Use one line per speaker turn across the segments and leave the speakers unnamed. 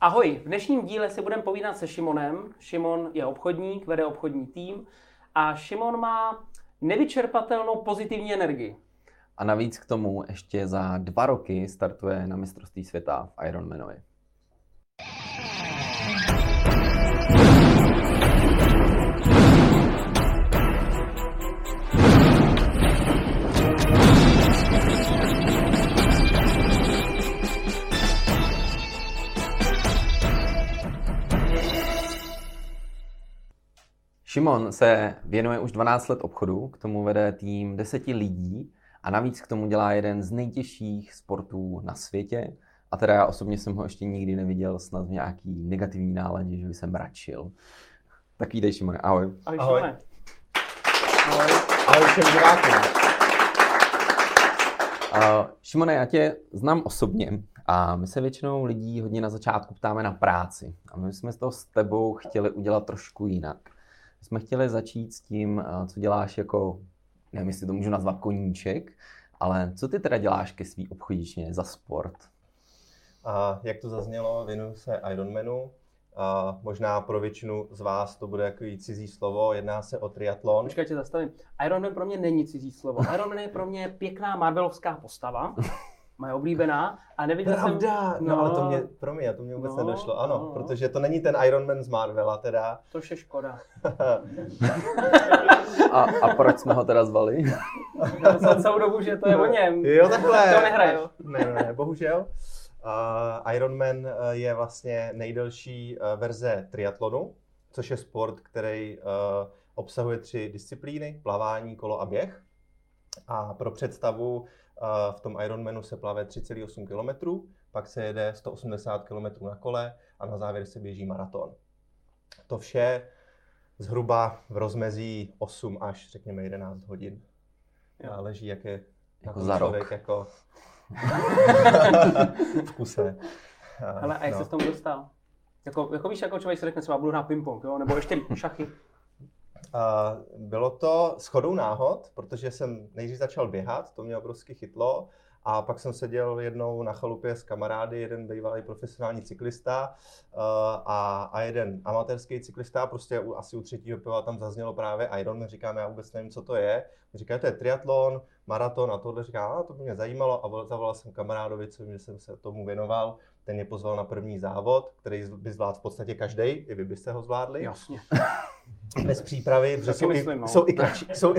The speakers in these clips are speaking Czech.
Ahoj, v dnešním díle si budeme povídat se Šimonem. Šimon je obchodník, vede obchodní tým a Šimon má nevyčerpatelnou pozitivní energii.
A navíc k tomu ještě za dva roky startuje na mistrovství světa v Ironmanovi. Šimon se věnuje už 12 let obchodu, k tomu vede tým deseti lidí a navíc k tomu dělá jeden z nejtěžších sportů na světě. A teda já osobně jsem ho ještě nikdy neviděl snad v nějaký negativní náladě, že by jsem mračil. Tak vítej Šimone, ahoj.
Ahoj,
Ahoj.
Šimone.
Ahoj. Ahoj všem divákům.
Uh, Šimone, já tě znám osobně a my se většinou lidí hodně na začátku ptáme na práci. A my jsme toho s tebou chtěli udělat trošku jinak. My jsme chtěli začít s tím, uh, co děláš jako, nevím, jestli to můžu nazvat koníček, ale co ty teda děláš ke svý obchodičně za sport?
A jak to zaznělo, věnuju se Ironmanu. A možná pro většinu z vás to bude jako cizí slovo, jedná se o triatlon.
Počkej, tě zastavím. Iron Man pro mě není cizí slovo. Iron Man je pro mě pěkná Marvelovská postava. Moje oblíbená. A neviděl jsem...
Pravda, no, ale to mě, pro mě, to mě vůbec
No,
nedošlo, ano,
no, no.
protože to není ten Iron Man z Marvela teda.
To je škoda.
A, a proč jsme ho teda zvali?
Jsem celou dobu, že to je o něm.
Jo, takhle.
To nehraje.
Ne, ne, ne, bohužel. Uh, Ironman uh, je vlastně nejdelší uh, verze triatlonu, což je sport, který uh, obsahuje tři disciplíny, plavání, kolo a běh. A pro představu, uh, v tom Ironmanu se plave 3,8 km, pak se jede 180 km na kole a na závěr se běží maraton. To vše zhruba v rozmezí 8 až řekněme 11 hodin.
Jo.
Záleží, jak je
Jako
tom
za rok.
člověk jako v kuse.
Ale a jak
no.
se s tomu dostal? Jako, jako víš, jako člověk si řekne třeba budu hrát ping-pong, jo? nebo ještě šachy.
A bylo to shodou náhod, protože jsem nejdřív začal běhat, to mě obrovsky chytlo, a pak jsem seděl jednou na chalupě s kamarády, jeden bývalý profesionální cyklista uh, a, a jeden amatérský cyklista, prostě u, asi u třetího piva tam zaznělo právě Ironman, říkám, já vůbec nevím, co to je. Říká, to je triatlon, maraton a tohle, říká, a to by mě zajímalo a vol- zavolal jsem kamarádovi, co vím, že jsem se tomu věnoval, ten mě pozval na první závod, který by zvládl v podstatě každý, i vy byste ho zvládli
Jasně.
bez přípravy, protože jsou,
myslím,
i,
no.
jsou, i kratší, jsou,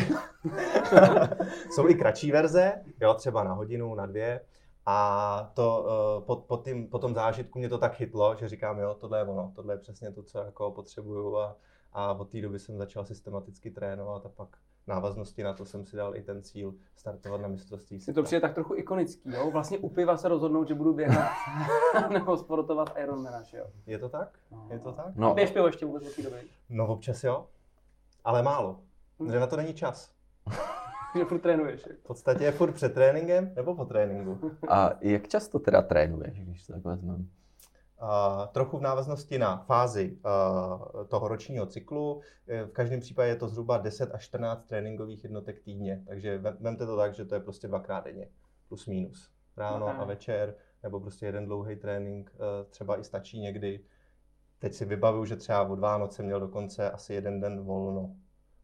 jsou i kratší verze, jo, třeba na hodinu, na dvě. A to uh, po, po, tým, po tom zážitku mě to tak chytlo, že říkám, jo, tohle je ono, tohle je přesně to, co jako potřebuju a, a od té doby jsem začal systematicky trénovat a pak návaznosti na to jsem si dal i ten cíl startovat na mistrovství světa.
to přijde tak trochu ikonický, jo? Vlastně u piva se rozhodnout, že budu běhat nebo sportovat Ironmana, že jo?
Je to tak? Je to tak?
No.
No,
Běž pivo ještě vůbec od doby.
No občas jo, ale málo.
Hm.
Že na to není čas.
Že furt trénuješ.
V podstatě je furt před tréninkem nebo po tréninku.
a jak často teda trénuješ, když to tak vezmeme?
Uh, trochu v návaznosti na fázi uh, toho ročního cyklu. Eh, V každém případě je to zhruba 10 až 14 tréninkových jednotek týdně, takže vem- vemte to tak, že to je prostě dvakrát denně, plus minus. Ráno
Aha.
a večer, nebo prostě jeden dlouhý trénink, eh, třeba i stačí někdy. Teď si vybavuju, že třeba od Vánoce měl dokonce asi jeden den volno,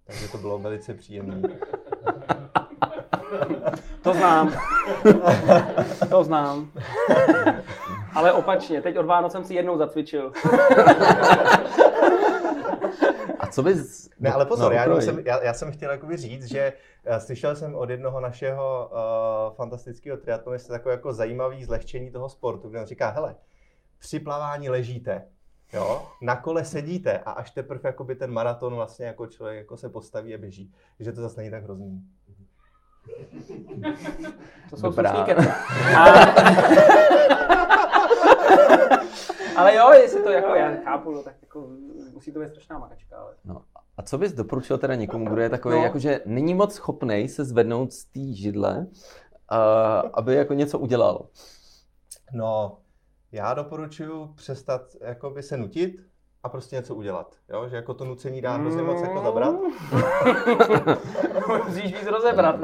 takže to bylo velice příjemné.
To znám. to znám. Ale opačně, teď od Vánoc jsem si jednou zacvičil.
A co bys...
Ne, ale pozor,
no,
já, jsem, já, já jsem chtěl jakoby říct, že uh, slyšel jsem od jednoho našeho uh, fantastického triatlonisty takové jako zajímavý zlehčení toho sportu, kde on říká, hele, při plavání ležíte, jo, na kole sedíte a až teprve jakoby ten maraton vlastně jako člověk jako se postaví a běží. Že to zase není tak hrozný.
To jsou
Dobrá.
A... Ale jo, jestli to jako já chápu, no, tak jako musí to být strašná makačka, ale...
No. A co bys doporučil teda někomu, kdo je takový,
No.
jakože není moc schopnej se zvednout z té židle, uh, aby jako něco udělal?
No, já doporučuji přestat jakoby se nutit, a prostě něco udělat. Jo? Že jako to nucení dá hrozně moc jako zabrat.
Musíš víc rozebrat.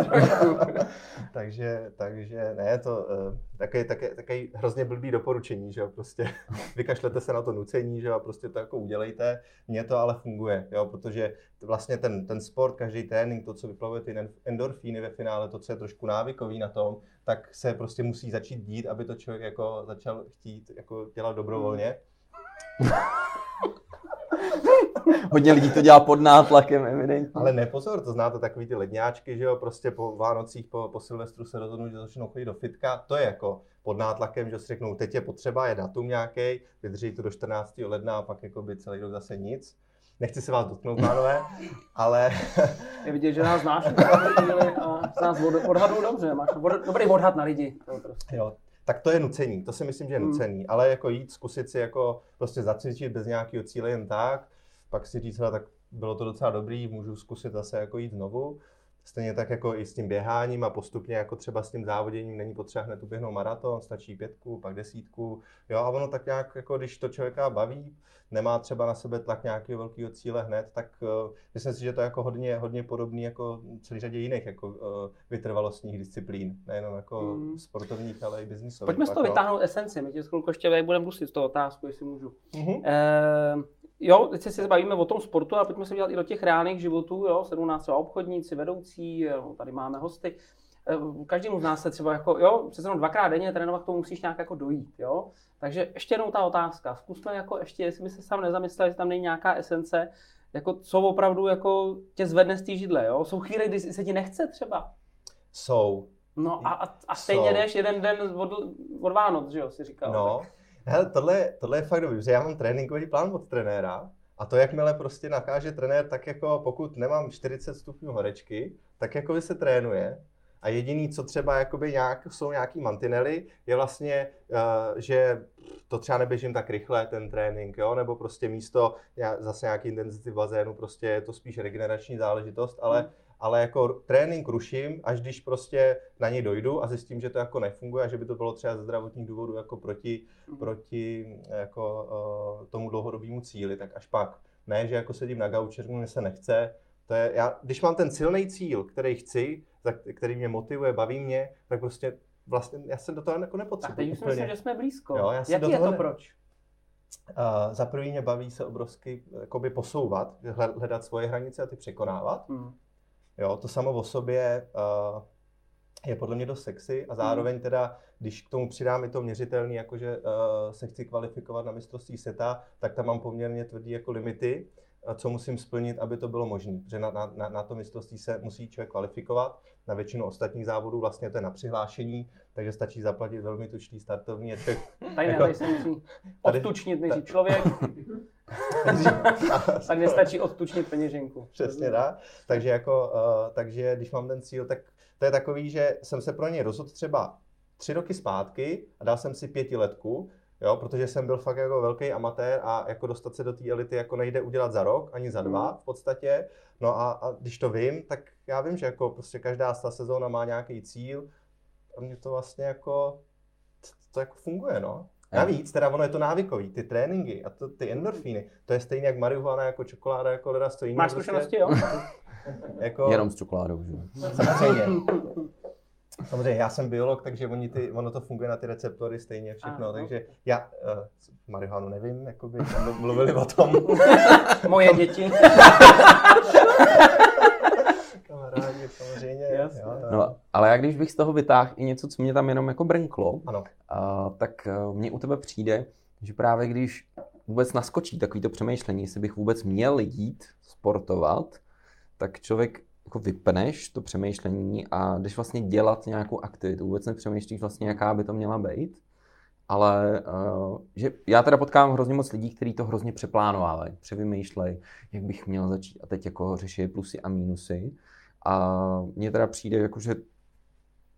takže, takže ne, to také, také, také hrozně blbý doporučení, že jo, prostě vykašlete se na to nucení, že jo, a prostě to jako udělejte. Mně to ale funguje, jo, protože vlastně ten, ten sport, každý trénink, to, co vyplavuje ty endorfíny ve finále, to, co je trošku návykový na tom, tak se prostě musí začít dít, aby to člověk jako začal chtít jako dělat dobrovolně.
Hodně lidí to dělá pod nátlakem, evidentně.
Ale nepozor, to znáte takový ty ledňáčky, že jo, prostě po Vánocích, po, po Silvestru se rozhodnou, že začnou chodit do fitka. To je jako pod nátlakem, že si řeknou, teď je potřeba, je datum nějaký, vydrží to do 14. ledna a pak jako by celý rok zase nic. Nechci se vás dotknout, pánové, ale...
Je vidět, že nás znáš a nás odhadnou dobře, máš dobrý odhad na lidi. To prostě.
Jo, tak to je nucení, to si myslím, že je hmm. nucený, ale jako jít, zkusit si jako prostě zacvičit bez nějakého cíle jen tak, pak si říct, tak bylo to docela dobrý, můžu zkusit zase jako jít znovu. Stejně tak jako i s tím běháním a postupně jako třeba s tím závoděním není potřeba hned uběhnout maraton, stačí pětku, pak desítku. Jo, a ono tak nějak, jako když to člověka baví, nemá třeba na sebe tlak nějakého velkého cíle hned, tak uh, myslím si, že to je jako hodně, hodně podobný jako celý řadě jiných jako uh, vytrvalostních disciplín, nejenom jako mm. sportovních, ale i biznisových.
Pojďme z toho vytáhnout esenci, my tě chvilku ještě budeme muset z toho otázku, jestli můžu. Mm-hmm. Uh, jo, teď se bavíme o tom sportu, ale pojďme se dělat i do těch reálných životů, jo, sedou nás třeba obchodníci, vedoucí, jo, tady máme hosty. Eh, každému z nás se třeba jako, jo, přece jenom dvakrát denně trénovat, to musíš nějak jako dojít, jo. Takže ještě jednou ta otázka, zkusme jako ještě, jestli by se sám nezamyslel, jestli tam není nějaká esence, jako co opravdu jako tě zvedne z té židle, jo. Jsou chvíle, kdy se ti nechce třeba?
Jsou.
No a, a, a stejně jdeš jeden den od, od Vánoc, že jo, si říkal.
No, tak. Hele, tohle, tohle je fakt dobrý, že já mám tréninkový plán od trenéra a to, jakmile prostě nakáže trenér, tak jako pokud nemám 40 stupňů horečky, tak jako se trénuje. A jediný, co třeba jakoby nějak, jsou nějaký mantinely, je vlastně, uh, že to třeba neběžím tak rychle, ten trénink, jo? nebo prostě místo zase nějaký intenzity v bazénu, prostě je to spíš regenerační záležitost, ale hmm ale jako trénink ruším, až když prostě na něj dojdu a zjistím, že to jako nefunguje a že by to bylo třeba ze zdravotních důvodů jako proti, mm. proti jako, uh, tomu dlouhodobému cíli, tak až pak. Ne, že jako sedím na gauči, řeknu, se nechce. To je, já, když mám ten silný cíl, který chci, který mě motivuje, baví mě, tak prostě vlastně já se do toho jako nepotřebuji.
Tak teď už myslím, že jsme blízko.
Jo, já
Jaký je to
ne...
proč?
Uh, za prvý mě baví se obrovsky jakoby posouvat, hledat svoje hranice a ty překonávat. Mm. Jo, to samo o sobě uh, je podle mě dost sexy a zároveň hmm. teda, když k tomu přidám i to měřitelný, jakože uh, se chci kvalifikovat na mistrovství světa, tak tam mám poměrně tvrdý jako limity, uh, co musím splnit, aby to bylo možné. Protože na, na, na to mistrovství se musí člověk kvalifikovat, na většinu ostatních závodů vlastně to je na přihlášení, takže stačí zaplatit velmi tučný startovní.
Tady jako, tady odtučnit nejdřív člověk, tak nestačí odtučnit peněženku.
Přesně tak. Takže, jako, uh, takže když mám ten cíl, tak to je takový, že jsem se pro něj rozhodl třeba tři roky zpátky a dal jsem si pětiletku, jo, protože jsem byl fakt jako velký amatér a jako dostat se do té elity jako nejde udělat za rok, ani za dva v podstatě. No a, a když to vím, tak já vím, že jako prostě každá ta sezóna má nějaký cíl a mě to vlastně jako, to, to jako funguje, no. Navíc, teda ono je to návykový, ty tréninky a to, ty endorfíny, to je stejně jak marihuana, jako čokoláda, jako leda stojí.
Máš prostě, zkušenosti, jo?
jako... Jenom s čokoládou, že?
Samozřejmě. Samozřejmě, já jsem biolog, takže oni ty, ono to funguje na ty receptory stejně všechno, a, takže já uh, marihuanu nevím, jakoby mluvili o tom.
Moje děti.
Samozřejmě.
Jasně. Jo, no, ale já když bych z toho vytáhl i něco, co mě tam jenom jako brnklo,
ano.
Uh, tak uh, mně u tebe přijde, že právě když vůbec naskočí takovýto přemýšlení, jestli bych vůbec měl jít sportovat, tak člověk jako vypneš to přemýšlení a jdeš vlastně dělat nějakou aktivitu. Vůbec nepřemýšlíš vlastně, jaká by to měla být. Ale uh, že já teda potkávám hrozně moc lidí, kteří to hrozně přeplánovávají, převymýšlejí, jak bych měl začít a teď jako řeší plusy a mínusy. A mně teda přijde, jako, že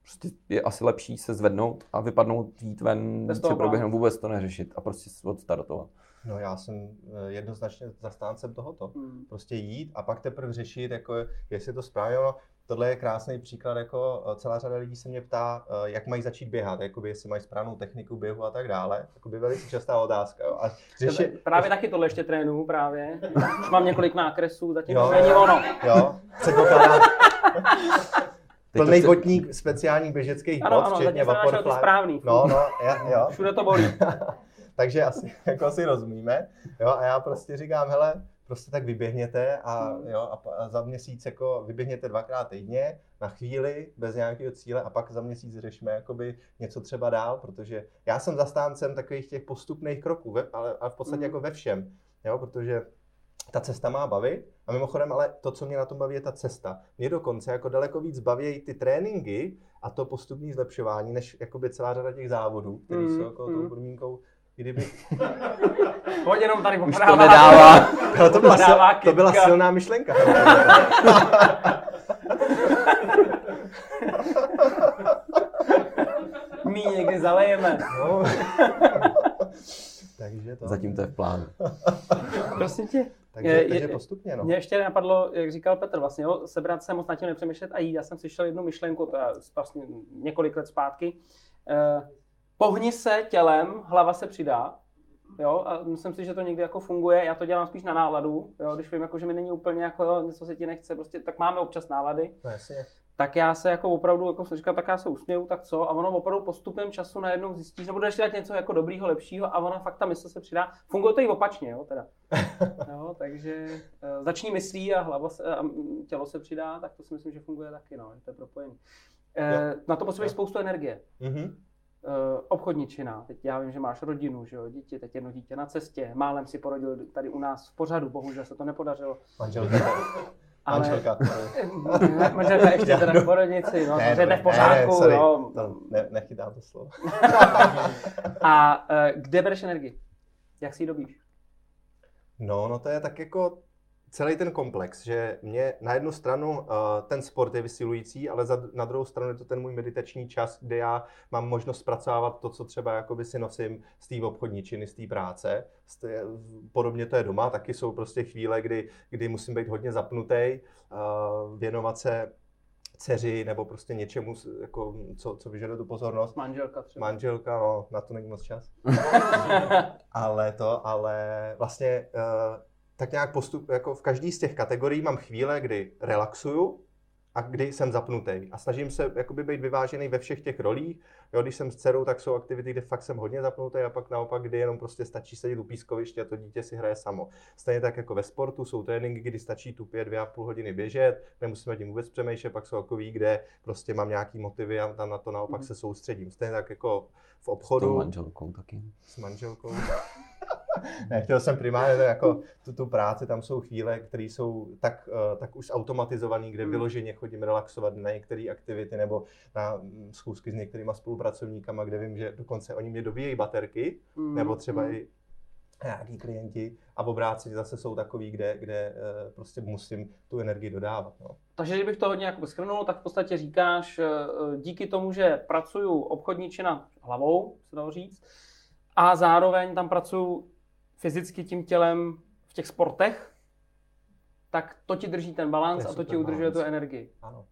prostě je asi lepší se zvednout a vypadnout, jít ven,
Bez toho
proběhnout, vůbec to neřešit a prostě odstartovat.
No já jsem eh, jednoznačně zastáncem tohoto.
Hmm.
Prostě jít a pak teprve řešit, jako jestli to správně. No, tohle je krásný příklad, jako eh, celá řada lidí se mě ptá, eh, jak mají začít běhat, jakoby, jestli mají správnou techniku běhu a tak dále. Jakoby velice častá otázka. Jo. A řeši...
Právě taky tohle ještě trénuju právě. Už mám několik nákresů, zatím
Jo.
to není ono.
Jo, předpokládám.
Teď to
Plný
chce-
botník speciálních běžeckých
Ano,
bod,
ano,
včetně
se
Vaporfly.
správný.
No, no, jo, jo.
Všude to bolí.
Takže asi, jako asi rozumíme. Jo, a já prostě říkám, hele, prostě tak vyběhněte a,
Hmm.
jo, a, za měsíc jako vyběhněte dvakrát týdně na chvíli bez nějakého cíle a pak za měsíc řešíme jakoby něco třeba dál, protože já jsem zastáncem takových těch postupných kroků, ve, ale, ale v podstatě
Hmm.
jako ve všem, jo, protože ta cesta má bavit a mimochodem, ale to, co mě na tom baví, je ta cesta. Mě dokonce jako daleko víc baví ty tréninky a to postupné zlepšování, než jakoby celá řada těch závodů, které
Mm,
jsou jako
mm.
tou podmínkou, kdyby...
Pojď jenom tady
Už to nedává.
Ale to byla, sil, to byla silná myšlenka.
My někdy zalejeme.
No. takže to.
Zatím to je v plánu.
Prosím tě.
Takže,
Je-
takže postupně, no.
Mně ještě napadlo, jak říkal Petr, vlastně, jo, sebrat se moc na tím nepřemýšlet a jít. Já jsem slyšel jednu myšlenku, to je vlastně několik let zpátky. Eh, pohni se tělem, hlava se přidá. Jo, a myslím si, že to někdy jako funguje. Já to dělám spíš na náladu. Jo, když vím, jako, že mi není úplně jako, jo, něco se ti nechce, prostě, tak máme občas nálady.
no jasně.
tak já se jako opravdu, jako jsem říkal, tak já se usměju, tak co? A ono opravdu postupem času najednou zjistíš, nebo budeš dělat něco jako dobrýho, lepšího a ona fakt ta mysl se přidá. Funguje to i opačně, jo, teda. Jo, takže uh, začni myslí a hlava se, a mm, tělo se přidá, tak to si myslím, že funguje taky, no, že to je propojení. Uh, na to potřebuješ spoustu energie.
Mhm.
Uh, obchodničina, teď já vím, že máš rodinu, že jo, děti, teď jedno dítě na cestě, málem si porodil tady u nás v pořadu, bohužel se to nepodařilo.
Manželka.
Ale-
Manželka.
Manželka ještě teda v porodnici, no,
Ne,
to je
ne,
v pořádku,
ne, sorry,
jo.
To ne, nechytám to slovo.
A uh, kde bereš energii? Jak si ji dobíš?
No, no to je tak jako celý ten komplex, že mě na jednu stranu uh, ten sport je vysilující, ale za, na druhou stranu je to ten můj meditační čas, kde já mám možnost zpracovávat to, co třeba jakoby si nosím z té obchodničiny, z té práce. Z té, podobně to je doma, taky jsou prostě chvíle, kdy, kdy musím být hodně zapnutý, uh, věnovat se dceři nebo prostě něčemu, jako, co, co vyžaduje tu pozornost.
Manželka třeba.
Manželka, no, na to není moc čas. ale to, ale vlastně uh, tak nějak postup, jako v každý z těch kategorií mám chvíle, kdy relaxuju a kdy jsem zapnutý. A snažím se jakoby být vyvážený ve všech těch rolích. Jo, když jsem s dcerou, tak jsou aktivity, kde fakt jsem hodně zapnutý a pak naopak, kdy jenom prostě stačí sedět u pískoviště a to dítě si hraje samo. Stejně tak jako ve sportu jsou tréninky, kdy stačí tupě dvě a půl hodiny běžet, nemusím nad tím vůbec přemýšlet, pak jsou takový, kde prostě mám nějaký motivy a tam na to naopak
Mhm.
se soustředím. Stejně tak jako v obchodu
manželkou taky.
s manželkou. Ne, chtěl jsem primárně to jako tu, tu práci, tam jsou chvíle, které jsou tak, uh, tak už automatizované, kde
Hmm.
vyloženě chodím relaxovat na některé aktivity nebo na mm, schůzky s některýma spolupracovníkama, kde vím, že dokonce oni mě dobíjejí baterky,
Mm,
nebo třeba
mm.
i nějaký klienti a obráceně zase jsou takový, kde, kde eh, prostě musím tu energii dodávat. No.
Takže kdybych to hodně jako schrnul, tak v podstatě říkáš, eh, díky tomu, že pracuju obchodničina hlavou, se dalo říct, a zároveň tam pracuju fyzicky tím tělem v těch sportech, tak to ti drží ten balans a to ti udržuje tu
balans.
energii.
Ano.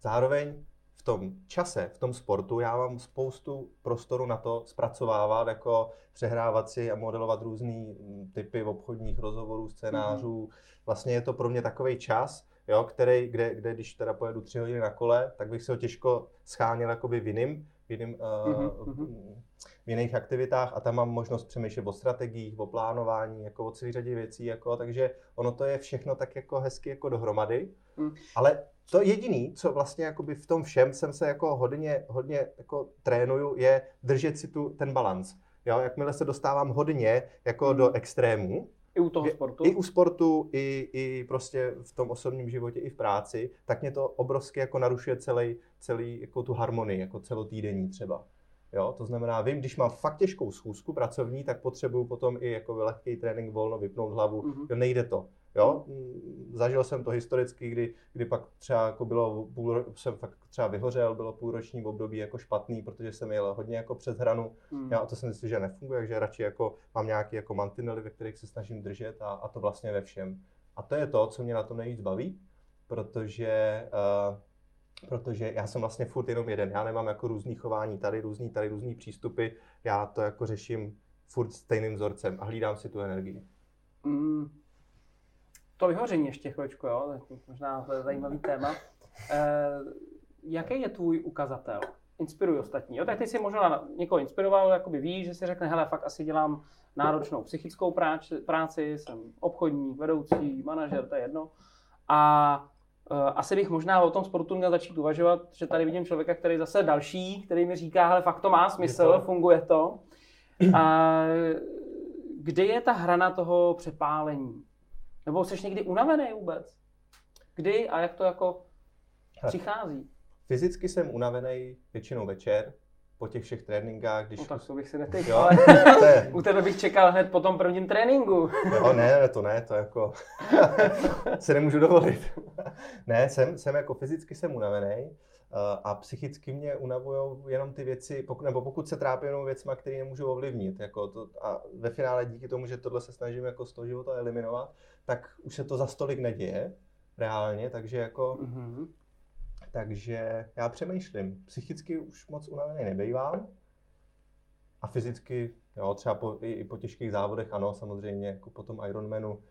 Zároveň v tom čase, v tom sportu, já mám spoustu prostoru na to zpracovávat, jako přehrávat si a modelovat různé typy obchodních rozhovorů, scénářů. Vlastně je to pro mě takový čas, jo, který, kde, kde, když teda pojedu tři hodiny na kole, tak bych se ho těžko scháněl jakoby v jiným, v, jiným,
Mhm,
uh, v jiných aktivitách a tam mám možnost přemýšlet o strategiích, o plánování, jako o celé řadě věcí, jako, takže ono to je všechno tak jako hezky jako dohromady.
Mhm.
Ale to jediný, co vlastně jakoby v tom všem jsem se jako hodně, hodně jako trénuju, je držet si tu, ten balans. Jo, jakmile se dostávám hodně jako
Mhm.
do extrému,
I u toho sportu.
i u sportu, i, i prostě v tom osobním životě, i v práci, tak mě to obrovsky jako narušuje celý, celý jako tu harmonii, jako celotýdenní třeba. Jo, to znamená, vím, když mám fakt těžkou schůzku pracovní, tak potřebuju potom i jako lehký trénink volno vypnout hlavu.
Mhm.
Jo, nejde to. Jo? Zažil jsem to historicky, kdy, kdy pak třeba jako bylo, půl, jsem fakt třeba vyhořel, bylo půlroční období jako špatný, protože jsem jel hodně jako přes hranu. Jo? A to jsem si že nefunguje, takže radši jako mám nějaké jako mantinely, ve kterých se snažím držet a, a to vlastně ve všem. A to je to, co mě na tom nejvíc baví, protože uh, protože já jsem vlastně furt jenom jeden. Já nemám jako různý chování tady, různý tady, různý přístupy. Já to jako řeším furt stejným vzorcem a hlídám si tu energii. Mm,
to vyhoření ještě chvíličku, jo? Možná to je zajímavý téma. E, jaký je tvůj ukazatel? Inspiruj ostatní. Jo, tak ty jsi možná někoho inspiroval, jakoby víš, že si řekne, hele, fakt asi dělám náročnou psychickou práci, práci jsem obchodník, vedoucí, manažer, to je jedno. A uh, asi bych možná o tom sportu měl začít uvažovat, že tady vidím člověka, který zase další, který mi říká, hele, fakt to má smysl, to... funguje to. A kde je ta hrana toho přepálení? Nebo jsi někdy unavený vůbec? Kdy a jak to jako přichází?
Fyzicky jsem unavený většinou večer, po těch všech tréninkách,
když... No tak to bych si netyčil, ale to je... u tebe bych čekal hned po tom prvním tréninku.
jo, ne, to ne, to jako se nemůžu dovolit. ne, jsem, jsem jako fyzicky jsem unavený eh, a psychicky mě unavují jenom ty věci, nebo pokud se trápím jenom věcma, které nemůžu ovlivnit. Jako to, a ve finále díky tomu, že tohle se snažím jako z toho života eliminovat, tak už se to za stolik neděje reálně, takže jako mm-hmm. Takže já přemýšlím. Psychicky už moc unavený nebejvám. A fyzicky, jo, třeba po, i, i po těžkých závodech, ano, samozřejmě, jako po tom Ironmanu,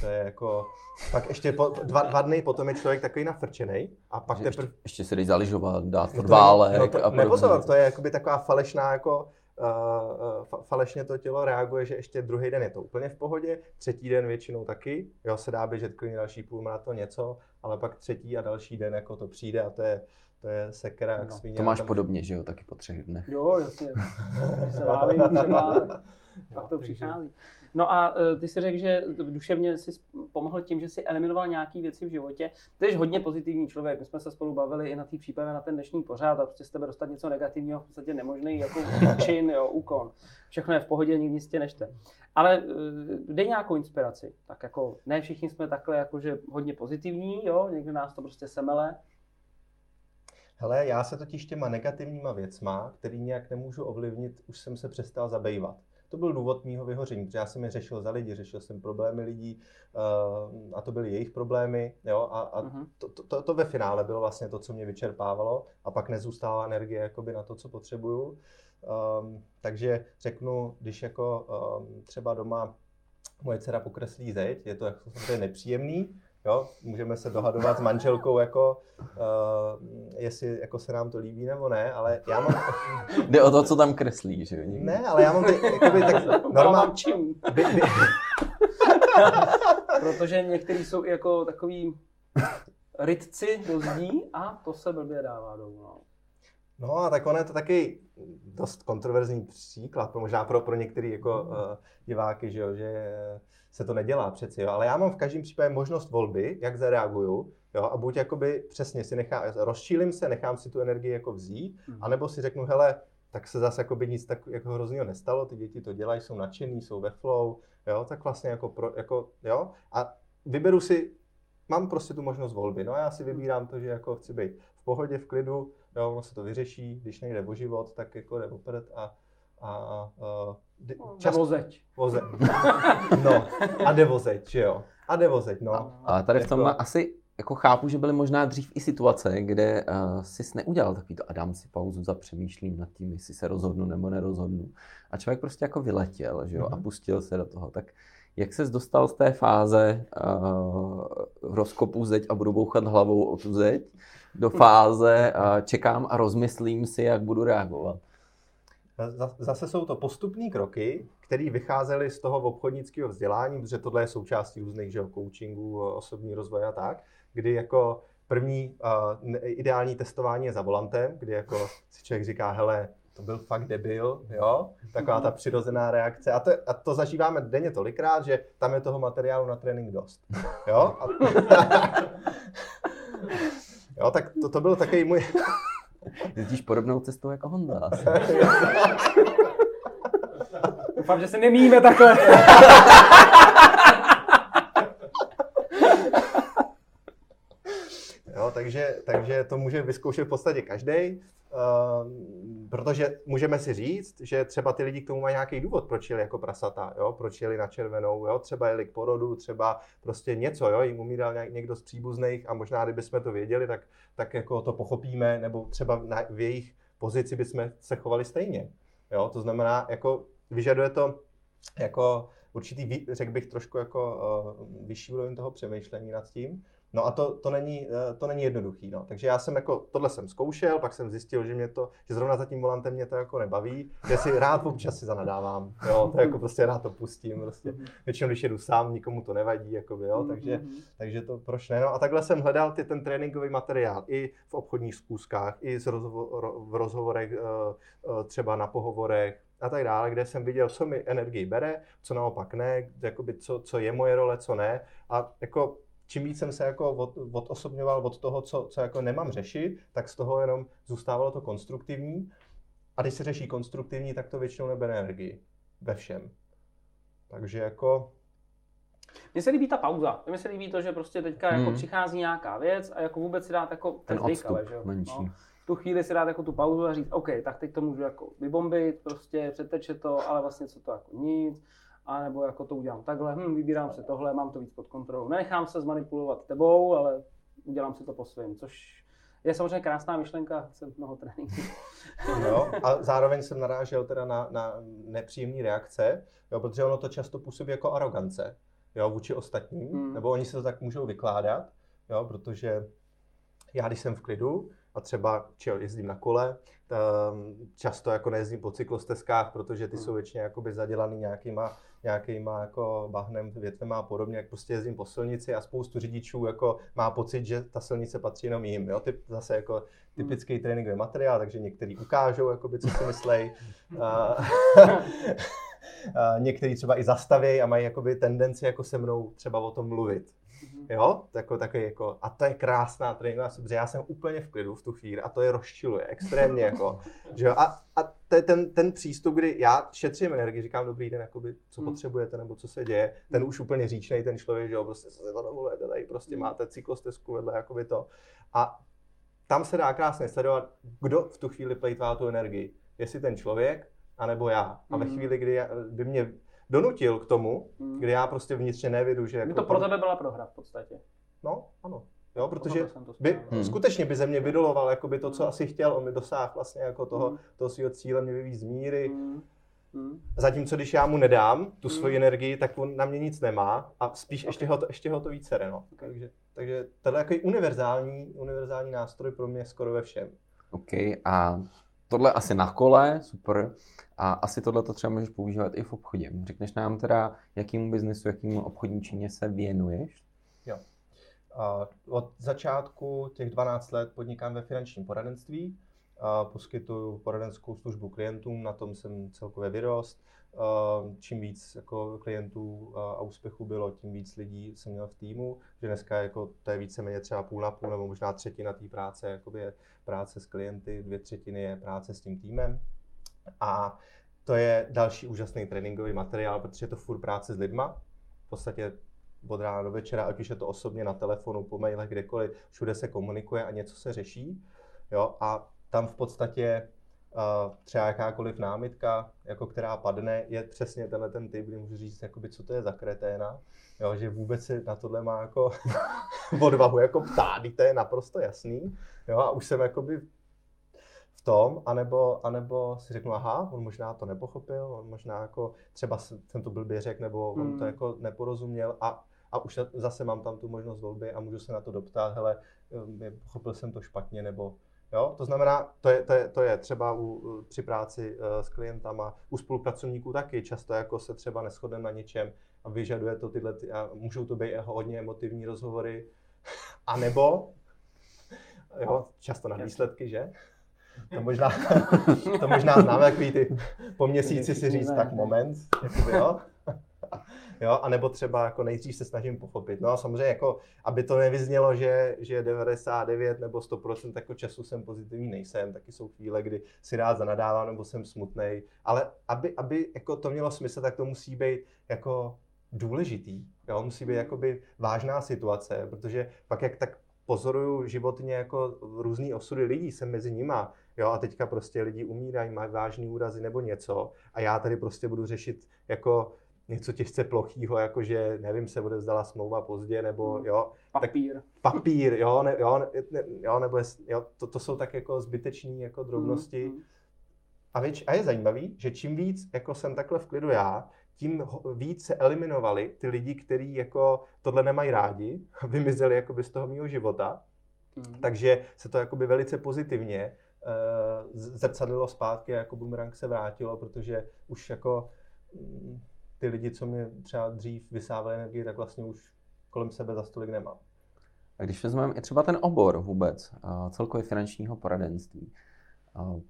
to je jako, pak ještě po, dva, dva dny potom je člověk takový nafrčený a pak teprve...
Ještě, ještě se jdeš zaližovat, dát trválek
no to, a Nebo to, to je jakoby taková falešná jako uh, falešně to tělo reaguje, že ještě druhý den je to úplně v pohodě, třetí den většinou taky, jo, se dá běžet klidně další půl to něco, ale pak třetí a další den jako to přijde a to je, to je sekera jak no,
svině. To máš tam... podobně, že jo, taky po třech dnech.
Jo, jasně. se válím třeba, pak to přichází. No a uh, ty jsi řekl, že duševně jsi pomohl tím, že jsi eliminoval nějaké věci v životě. Ty jsi hodně pozitivní člověk. My jsme se spolu bavili i na té přípravě na ten dnešní pořád a prostě z tebe dostat něco negativního v podstatě nemožný, jako čin, jo, úkon. Všechno je v pohodě, nikdy nic tě nešte. Ale uh, dej nějakou inspiraci. Tak jako ne všichni jsme takhle jakože hodně pozitivní, jo, někdy nás to prostě semele.
Hele, já se totiž těma negativníma věcma, který nějak nemůžu ovlivnit, už jsem se přestal zabývat. To byl důvod mýho vyhoření, protože já jsem je řešil za lidi, řešil jsem problémy lidí uh, a to byly jejich problémy. Jo? A, a uh-huh. to, to, to ve finále bylo vlastně to, co mě vyčerpávalo a pak nezůstala energie jakoby na to, co potřebuju. Um, takže řeknu, když jako um, třeba doma moje dcera pokreslí zeď, je to jako nepříjemný, Jo? Můžeme se dohadovat s manželkou, jako, uh, jestli jako se nám to líbí nebo ne, ale já mám...
Jde o to, co tam kreslí, že
Ne, ale já mám ty, jakoby, tak normálně... čím. By, by...
Protože někteří jsou i jako takový rytci do zdí a to se blbě dává dolů. No.
No a tak ono je to taky dost kontroverzní příklad, možná pro, pro některé jako, uh, diváky, že, jo, že se to nedělá přeci, jo. ale já mám v každém případě možnost volby, jak zareaguju, jo, a buď jakoby přesně si nechám, rozčílim se, nechám si tu energii jako vzít, mm. anebo si řeknu, hele, tak se zase jakoby nic tak jako hrozného nestalo, ty děti to dělají, jsou nadšený, jsou ve flow, jo, tak vlastně jako, pro, jako jo, a vyberu si, mám prostě tu možnost volby, no a já si vybírám to, že jako chci být v pohodě, v klidu, jo, ono se to vyřeší, když nejde o život, tak jako jde a, a, a
no, čas... vozeď.
Vozeď. No, a jde vozeď, že jo. A jde vozeď, no. A,
a tady v tom jako... asi jako chápu, že byly možná dřív i situace, kde uh, jsi neudělal takovýto Adam si pauzu za přemýšlím nad tím, jestli se rozhodnu nebo nerozhodnu. A člověk prostě jako vyletěl, že jo, mm-hmm. a mhm. pustil se do toho. Tak jak ses dostal z té fáze uh, rozkopu zeď a budu bouchat hlavou o tu zeď do fáze uh, čekám a rozmyslím si, jak budu reagovat?
Zase jsou to postupné kroky, které vycházely z toho obchodnického vzdělání, protože tohle je součástí různých že, coachingů, osobní rozvoje a tak, kdy jako první uh, ideální testování je za volantem, kdy jako si člověk říká, hele, to byl fakt debil, jo, taková ta přirozená reakce. A to, a to zažíváme denně tolikrát, že tam je toho materiálu na trénink dost, jo. A, jo, tak to, to byl takový můj...
Jezdíš podobnou cestou jako Honda. Asi.
Doufám, že se nemíme takhle.
jo, takže, takže to může vyzkoušet v podstatě každý. Uh, protože můžeme si říct, že třeba ty lidi k tomu mají nějaký důvod, proč jeli jako prasata, jo? proč jeli na červenou, jo? třeba jeli k porodu, třeba prostě něco, jo? jim umíral někdo z příbuzných a možná, kdybychom to věděli, tak, tak jako to pochopíme, nebo třeba na, v jejich pozici bychom se chovali stejně. Jo? To znamená, jako vyžaduje to jako určitý, řekl bych, trošku jako uh, vyšší úroveň toho přemýšlení nad tím. No a to, to, není, eh, to není jednoduchý. No. Takže já jsem jako, tohle jsem zkoušel, pak jsem zjistil, že mě to, že zrovna za tím volantem mě to jako nebaví, že si rád občas si zanadávám, jo, to jako prostě rád to pustím, prostě. Většinou, když jedu sám, nikomu to nevadí, jakoby, jo, takže, takže to proč ne. No a takhle jsem hledal ty, ten tréninkový materiál i v obchodních zkouškách, i z rozhovor, v rozhovorech, eh, eh, třeba na pohovorech, a tak dále, kde jsem viděl, co mi energii bere, co naopak ne, jakoby co, co je moje role, co ne. A jako čím víc jsem se jako od, odosobňoval od toho, co, co jako nemám řešit, tak z toho jenom zůstávalo to konstruktivní. A když se řeší konstruktivní, tak to většinou nebere energii. Ve všem. Takže jako...
Mně se líbí ta pauza. Mně se líbí to, že prostě teďka jako hmm. jako přichází nějaká věc a jako vůbec si dát jako
ten odstup ale, že jo? menší. No,
v tu chvíli si dát jako tu pauzu a říct, OK, tak teď to můžu jako vybombit, prostě přeteče to, ale vlastně co to jako nic a nebo jako to udělám takhle, hm, vybírám se tohle, mám to víc pod kontrolou. Nenechám se zmanipulovat tebou, ale udělám si to po svém, což je samozřejmě krásná myšlenka, jsem mnoho tréninků.
No, a zároveň jsem narážel teda na, na nepříjemné reakce, jo, protože ono to často působí jako arogance jo, vůči ostatním, hmm. nebo oni se to tak můžou vykládat, jo, protože já když jsem v klidu a třeba čel, jezdím na kole, často jako nejezdím po cyklostezkách, protože ty hmm. jsou většině jakoby zadělaný nějakýma nějakýma jako bahnem, větvema a podobně, jak prostě jezdím po silnici a spoustu řidičů jako má pocit, že ta silnice patří jenom jim. Jo? Typ, zase jako typický hmm. tréninkový materiál, takže někteří ukážou, jakoby, co si myslej. a, a někteří třeba i zastaví a mají jakoby tendenci jako se mnou třeba o tom mluvit. Mhm. Jo, jako, takový jako, a to je krásná tréninková protože já jsem úplně v klidu v tu chvíli a to je rozčiluje extrémně jako, že jo, a, a to je ten, ten přístup, kdy já šetřím energii, říkám dobrý den, jakoby, co hmm. potřebujete nebo co se děje, ten už úplně říčnej ten člověk, že jo, prostě se to dovolujete, tady prostě hmm. máte cyklostezku vedle, jakoby to. A tam se dá krásně sledovat, kdo v tu chvíli plejtvá tu energii. Jestli ten člověk, anebo já. A ve hmm. chvíli, kdy by mě donutil k tomu, hmm. kdy já prostě vnitřně nevědu, že...
Jako to pro tebe byla prohra v podstatě.
No, ano. Jo, protože by, hmm. skutečně by ze mě vydoloval jakoby to, co hmm. asi chtěl, on mi dosáhl vlastně jako toho, hmm. toho svého cíle, mě vyvíjí z míry. Hmm. Hmm. Zatímco když já mu nedám tu svoji hmm. energii, tak on na mě nic nemá a spíš okay. ještě, ho to, ještě ho to více no. Okay. Takže, takže tohle je jako univerzální, univerzální nástroj pro mě skoro ve všem.
OK, a tohle asi na kole, super. A asi tohle to třeba můžeš používat i v obchodě. Řekneš nám teda, jakým biznesu, jakým obchodní čině se věnuješ?
Jo. Od začátku těch 12 let podnikám ve finančním poradenství. Poskytuju poradenskou službu klientům, na tom jsem celkově vyrost. Čím víc jako klientů a úspěchu bylo, tím víc lidí jsem měl v týmu, že dneska jako to je víceméně třeba půl na půl nebo možná třetina té práce jakoby je práce s klienty, dvě třetiny je práce s tím týmem. A to je další úžasný tréninkový materiál, protože je to furt práce s lidma. V podstatě od rána do večera, ať už je to osobně na telefonu, po mailech, kdekoliv, všude se komunikuje a něco se řeší. Jo? A tam v podstatě třeba jakákoliv námitka, jako která padne, je přesně tenhle ten typ, kdy můžu říct, jakoby, co to je za kreténa, jo? že vůbec si na tohle má jako odvahu jako ptát, to je naprosto jasný. Jo? A už jsem jakoby v tom, anebo, anebo si řeknu, aha, on možná to nepochopil, on možná jako třeba jsem to blbě řekl, nebo on to hmm. jako neporozuměl a, a už zase mám tam tu možnost volby a můžu se na to doptat, hele, pochopil jsem to špatně, nebo Jo? To znamená, to je, to je, to je třeba u, při práci uh, s klientama, u spolupracovníků taky často jako se třeba neschodneme na něčem a vyžaduje to tyhle, ty, a můžou to být hodně emotivní rozhovory, a nebo, jo, často na výsledky, že? To možná, to možná známe, takový ty po měsíci si říct, tak moment, jakoby, jo. Jo, a nebo třeba jako nejdřív se snažím pochopit. No a samozřejmě jako, aby to nevyznělo, že, že 99 nebo 100% jako času jsem pozitivní nejsem, taky jsou chvíle, kdy si rád zanadávám nebo jsem smutný. Ale aby, aby jako to mělo smysl, tak to musí být jako důležitý. Jo? Musí být jakoby vážná situace, protože pak jak tak pozoruju životně jako různý osudy lidí, jsem mezi nima, jo, a teďka prostě lidi umírají, mají vážný úrazy nebo něco a já tady prostě budu řešit jako něco těžce plochýho, jako že nevím, se bude zdala smlouva pozdě, nebo hmm. jo.
Papír.
Tak, papír, jo, ne, jo, ne, jo, nebo jo, to, to jsou tak jako zbyteční jako drobnosti. Hmm. A, věč, a je zajímavý, že čím víc jako jsem takhle v klidu já, tím víc se eliminovali ty lidi, kteří jako tohle nemají rádi, vymizeli jakoby z toho mého života. Hmm. Takže se to jakoby velice pozitivně uh, zrcadlilo zpátky a jako bumerang se vrátilo, protože už jako mm, ty lidi, co mi třeba dřív vysávali energii, tak vlastně už kolem sebe za stolik nemám.
A když vezmeme i třeba ten obor vůbec, celkově finančního poradenství,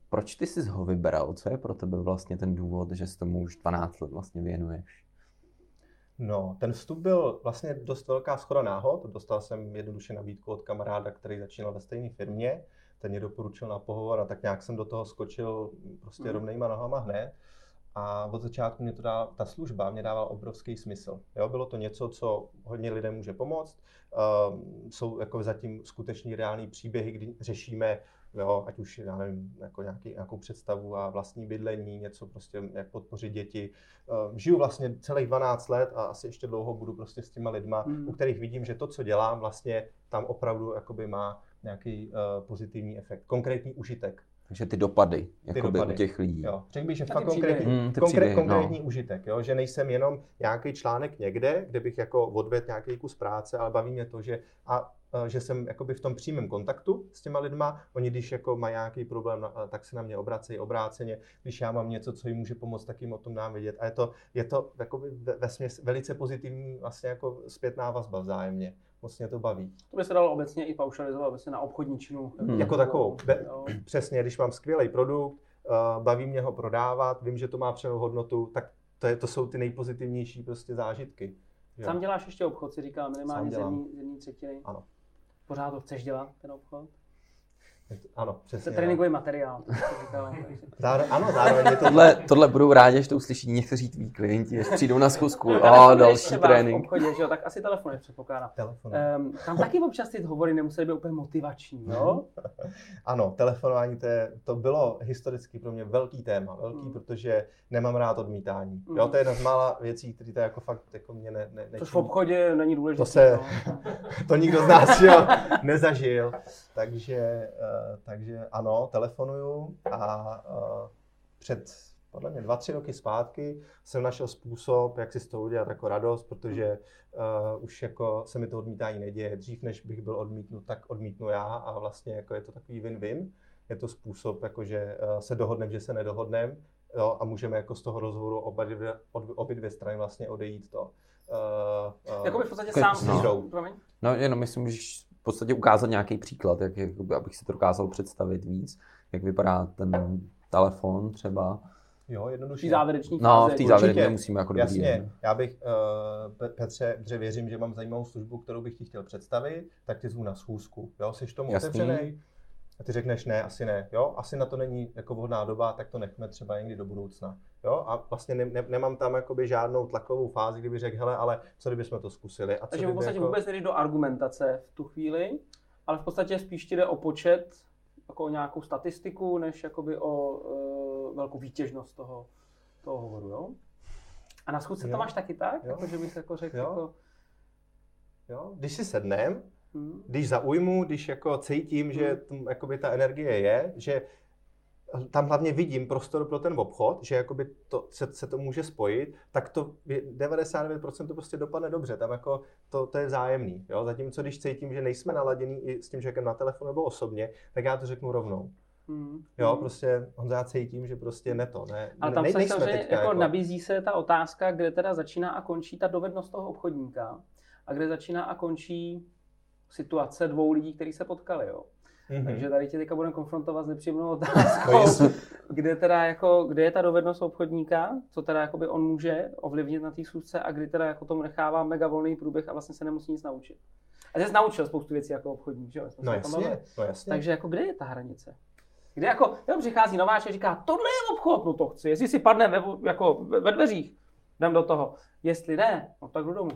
proč ty jsi ho vybral? Co je pro tebe vlastně ten důvod, že se tomu už 12 let vlastně věnuješ?
No, ten vstup byl vlastně dost velká schoda náhod. Dostal jsem jednoduše nabídku od kamaráda, který začínal ve stejné firmě. Ten mě doporučil na pohovor a tak nějak jsem do toho skočil prostě mm. rovnejma nohama hned. A od začátku mě to dá, ta služba mě dávala obrovský smysl. Jo, bylo to něco, co hodně lidem může pomoct. Uh, jsou jako zatím skuteční reální příběhy, kdy řešíme, jo, ať už já nevím, jako nějaký, nějakou představu a vlastní bydlení, něco prostě, jak podpořit děti. Uh, žiju vlastně celých 12 let a asi ještě dlouho budu prostě s těma lidma, mm. u kterých vidím, že to, co dělám, vlastně tam opravdu jakoby má nějaký uh, pozitivní efekt, konkrétní užitek.
Takže ty dopady, ty dopady. u těch lidí.
Jo. Řekl bych, že fakt konkrétní, mm, konkrét, příběhy, konkrétní no. užitek, jo? že nejsem jenom nějaký článek někde, kde bych jako odvedl nějaký kus práce, ale baví mě to, že, a, a, že jsem jakoby v tom přímém kontaktu s těma lidma. Oni, když jako mají nějaký problém, tak se na mě obracejí obráceně. Když já mám něco, co jim může pomoct, tak jim o tom dám vědět. A je to, je to jakoby ve, ve směs velice pozitivní vlastně jako zpětná vazba vzájemně moc mě to baví.
To by se dalo obecně i paušalizovat vlastně na obchodní činu.
Hmm. Jako takovou. Be, přesně, když mám skvělý produkt, uh, baví mě ho prodávat, vím, že to má přenou hodnotu, tak to, je, to jsou ty nejpozitivnější prostě zážitky.
Sám děláš ještě obchod, si říká minimálně z jedné třetiny.
Ano.
Pořád to chceš dělat, ten obchod?
Ano, přesně.
To tréninkový materiál.
Zároveň, ano, zároveň je to...
Tohle, tohle budou rádi, že to uslyší někteří tví klienti, až přijdou na zkusku. A další trénink.
V obchodě, že jo, tak asi telefon předpokládám.
Telefon.
Um, tam taky občas ty hovory nemusely být úplně motivační, jo?
ano, telefonování to, je, to bylo historicky pro mě velký téma, velký, hmm. protože nemám rád odmítání. Hmm. Jo, to je jedna z mála věcí, které to jako fakt jako mě ne, ne,
Což v obchodě není důležité.
To, se, no. to nikdo z nás jo, nezažil. Takže uh, takže ano, telefonuju a uh, před podle mě dva, tři roky zpátky jsem našel způsob, jak si z toho udělat jako radost, protože uh, už jako se mi to odmítání neděje. Dřív, než bych byl odmítnut, tak odmítnu já a vlastně jako je to takový win-win. Je to způsob, jako že uh, se dohodneme, že se nedohodneme jo, a můžeme jako z toho rozhovoru oba dvě, obě dvě strany vlastně odejít to.
Uh, uh, Jakoby v podstatě sám
no. no, jenom myslím, že podstatě ukázat nějaký příklad, jak, jak, abych si to dokázal představit víc, jak vypadá ten telefon třeba.
Jo, jednoduše.
V závěrečný
No, v té závěrečné musíme jako
Jasně, dobrý, já bych, uh, Petře, že věřím, že mám zajímavou službu, kterou bych ti chtěl představit, tak ty zvu na schůzku. Jo, jsi tomu Jasný. otevřenej? A ty řekneš ne, asi ne, jo, asi na to není jako vhodná doba, tak to nechme třeba někdy do budoucna. Jo? A vlastně ne, ne, nemám tam jakoby žádnou tlakovou fázi, kdyby řekl, hele, ale co kdybychom to zkusili. A co
Takže v podstatě jako... vůbec nejdeš do argumentace v tu chvíli, ale v podstatě spíš ti jde o počet, jako o nějakou statistiku, než jakoby o uh, velkou výtěžnost toho, toho hovoru, jo? A na schůzce to máš taky tak? Jo. Jako, že bys jako řekl, jo. Jako...
jo, když si sednem. Když zaujmu, když jako cítím, že tam, jakoby ta energie je, že tam hlavně vidím prostor pro ten obchod, že jakoby to, se, se to může spojit, tak to 99% to prostě dopadne dobře, tam jako to, to je vzájemný. Jo? Zatímco když cítím, že nejsme naladění i s tím člověkem na telefonu nebo osobně, tak já to řeknu rovnou. Hmm. Jo, hmm. prostě on já cítím, že prostě ne to, ne.
Ale tam ne, se samozřejmě jako, jako nabízí se ta otázka, kde teda začíná a končí ta dovednost toho obchodníka a kde začíná a končí situace dvou lidí, kteří se potkali. Jo. Mm-hmm. Takže tady tě teďka budeme konfrontovat s nepříjemnou otázkou, kde, teda jako, kde je ta dovednost obchodníka, co teda jakoby on může ovlivnit na té schůzce a kdy teda jako tomu nechává mega volný průběh a vlastně se nemusí nic naučit. A jsi naučil spoustu věcí jako obchodník, že jo?
No jasně, no jasně.
Takže jako kde je ta hranice? Kde jako, jenom přichází nováč a říká, tohle je obchod, no to chci, jestli si padne ve, jako ve dveřích, jdem do toho. Jestli ne, no tak jdu domů.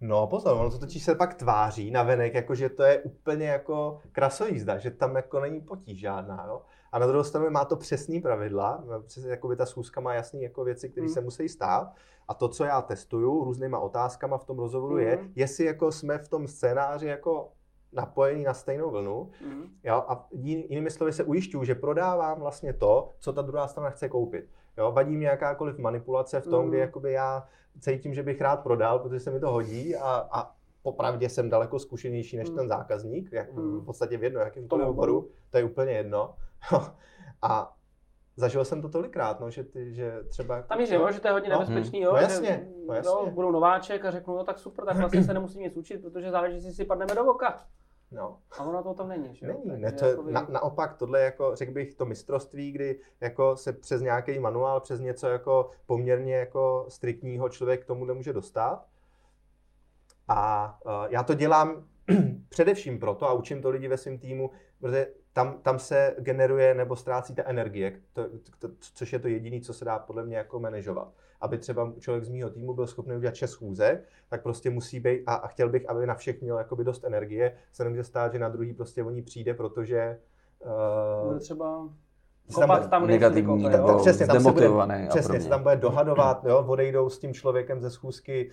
No pozor, ono to totiž se pak tváří na venek, jako že to je úplně jako krasojízda, že tam jako není potíž žádná, jo. A na druhou stranu má to přesný pravidla, přes, by ta schůzka má jasné jako věci, které mm. se musí stát. A to, co já testuju různýma otázkama v tom rozhovoru, mm. je, jestli jako jsme v tom scénáři jako napojení na stejnou vlnu. Mm. Jo? A jinými slovy se ujišťuju, že prodávám vlastně to, co ta druhá strana chce koupit. Jo? Vadí mě jakákoliv manipulace v tom, mm. kdy jakoby já cítím, že bych rád prodal, protože se mi to hodí a, a popravdě jsem daleko zkušenější než mm. ten zákazník, jak, mm. v podstatě v jedno jakýmkoliv oboru, to je úplně jedno. a zažil jsem to tolikrát, no, že, ty, že třeba...
Tam je, no, že to je hodně no, nebezpečný, jo,
no, jasně,
no, jasně. Jo, budu nováček a řeknu, no tak super, tak vlastně se nemusím nic učit, protože záleží, jestli si padneme do voka.
No.
A ono to tam není, že
jo? Není, ne, to je, na, naopak tohle jako, řekl bych, to mistrovství, kdy jako se přes nějaký manuál, přes něco jako poměrně jako striktního člověk k tomu nemůže dostat. A uh, já to dělám především proto a učím to lidi ve svém týmu, protože tam, tam se generuje nebo ztrácí ta energie, to, to, což je to jediné, co se dá podle mě jako manažovat. Aby třeba člověk z mého týmu byl schopný udělat 6 schůzek, tak prostě musí být, a, a chtěl bych, aby na všech měl jakoby dost energie, se nemůže stát, že na druhý prostě o ní přijde, protože
uh, Bude třeba kopat tam, negativní,
kope, nebo
přesně, tam se bude, přesně, se tam bude dohadovat, jo, odejdou s tím člověkem ze schůzky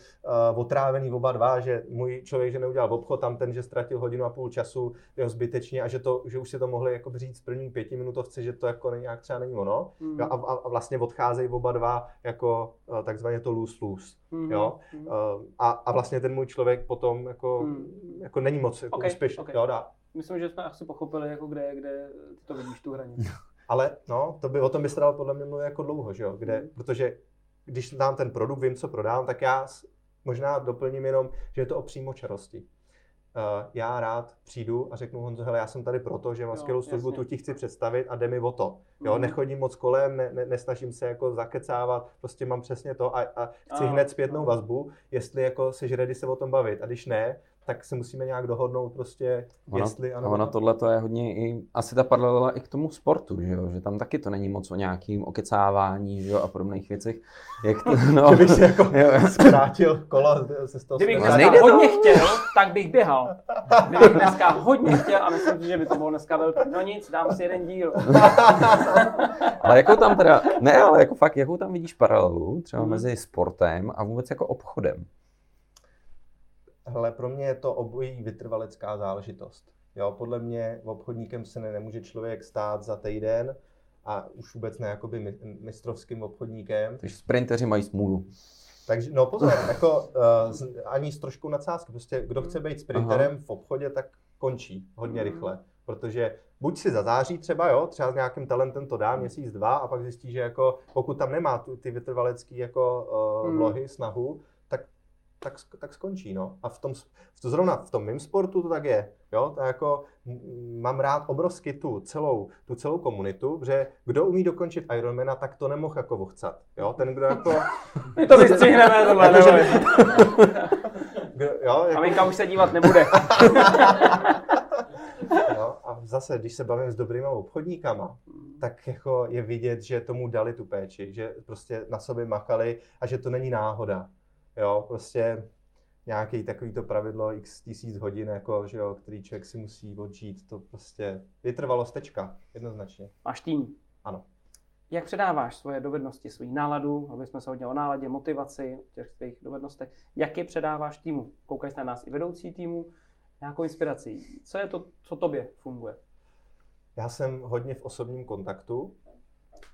uh, otrávený oba dva, že můj člověk, že neudělal obchod, tam ten, že ztratil hodinu a půl času, jo, zbytečně a že, to, že už si to mohli jako říct v první pětiminutovce, že to jako nějak třeba není ono. Mm. Jo, a, a, vlastně odcházejí oba dva jako uh, takzvaně to lose-lose. Mm. Jo? Mm. Uh, a, a vlastně ten můj člověk potom jako, mm. jako není moc jako okay, úspěšný. Okay. Jo, dá.
Myslím, že jsme asi pochopili, jako kde, kde ty to vidíš tu hranici.
Ale no, to by o tom by se dalo podle mě mluvit jako dlouho, že jo? Kde, mm. protože když dám ten produkt, vím, co prodám, tak já možná doplním jenom, že je to o přímočarosti. Uh, já rád přijdu a řeknu Honzo, hele, já jsem tady proto, že mám skvělou službu, tu ti chci představit a jde mi o to. Jo, mm. nechodím moc kolem, ne, ne, nesnažím se jako zakecávat, prostě mám přesně to a, a chci a, hned zpětnou a. vazbu, jestli jako jsi ready se o tom bavit. A když ne, tak se musíme nějak dohodnout prostě, ono, jestli ano.
Ono tohle to je hodně i, asi ta paralela i k tomu sportu, že jo, že tam taky to není moc o nějakým okecávání, že jo, a podobných věcech.
Jak to, no, že bych si jako zkrátil kolo se z toho
Kdybych dneska hodně to. chtěl, tak bych běhal. Kdybych dneska hodně chtěl a myslím že by to bylo dneska velký, no nic, dám si jeden díl.
ale jakou tam teda, ne, ale jako fakt, jakou tam vidíš paralelu třeba hmm. mezi sportem a vůbec jako obchodem?
Hele, pro mě je to obojí vytrvalecká záležitost. Jo, podle mě v obchodníkem se ne, nemůže člověk stát za týden a už vůbec ne jakoby mistrovským obchodníkem.
Takže sprinteři mají smůlu.
Takže, no pozor, jako uh, ani s trošku nadsázky. Prostě kdo chce být sprinterem Aha. v obchodě, tak končí hodně mm. rychle. Protože buď si zazáří třeba, jo, třeba s nějakým talentem to dá měsíc, dva a pak zjistí, že jako pokud tam nemá tu, ty vytrvalecké jako uh, vlohy, snahu, tak, tak skončí, no. A v tom, v to zrovna v tom mém sportu to tak je, jo, to jako mám rád obrovsky tu celou, tu celou komunitu, že kdo umí dokončit Ironmana, tak to nemohl jako vochcat, jo, ten, kdo jako...
My to vystřihneme, tohle, jako, že... kdo, jo, jako... Aminka už se dívat nebude.
jo, a zase, když se bavím s dobrýma obchodníkama, tak jako je vidět, že tomu dali tu péči, že prostě na sobě makali a že to není náhoda. Jo, prostě nějaký takovýto pravidlo x tisíc hodin, jako, že jo, který člověk si musí odžít, to prostě vytrvalo stečka, jednoznačně.
Máš tým?
Ano.
Jak předáváš svoje dovednosti, svou náladu, aby jsme se hodně o náladě, motivaci, těch svých dovednostech, jak je předáváš týmu? Koukají na nás i vedoucí týmu, nějakou inspiraci. Co je to, co tobě funguje?
Já jsem hodně v osobním kontaktu,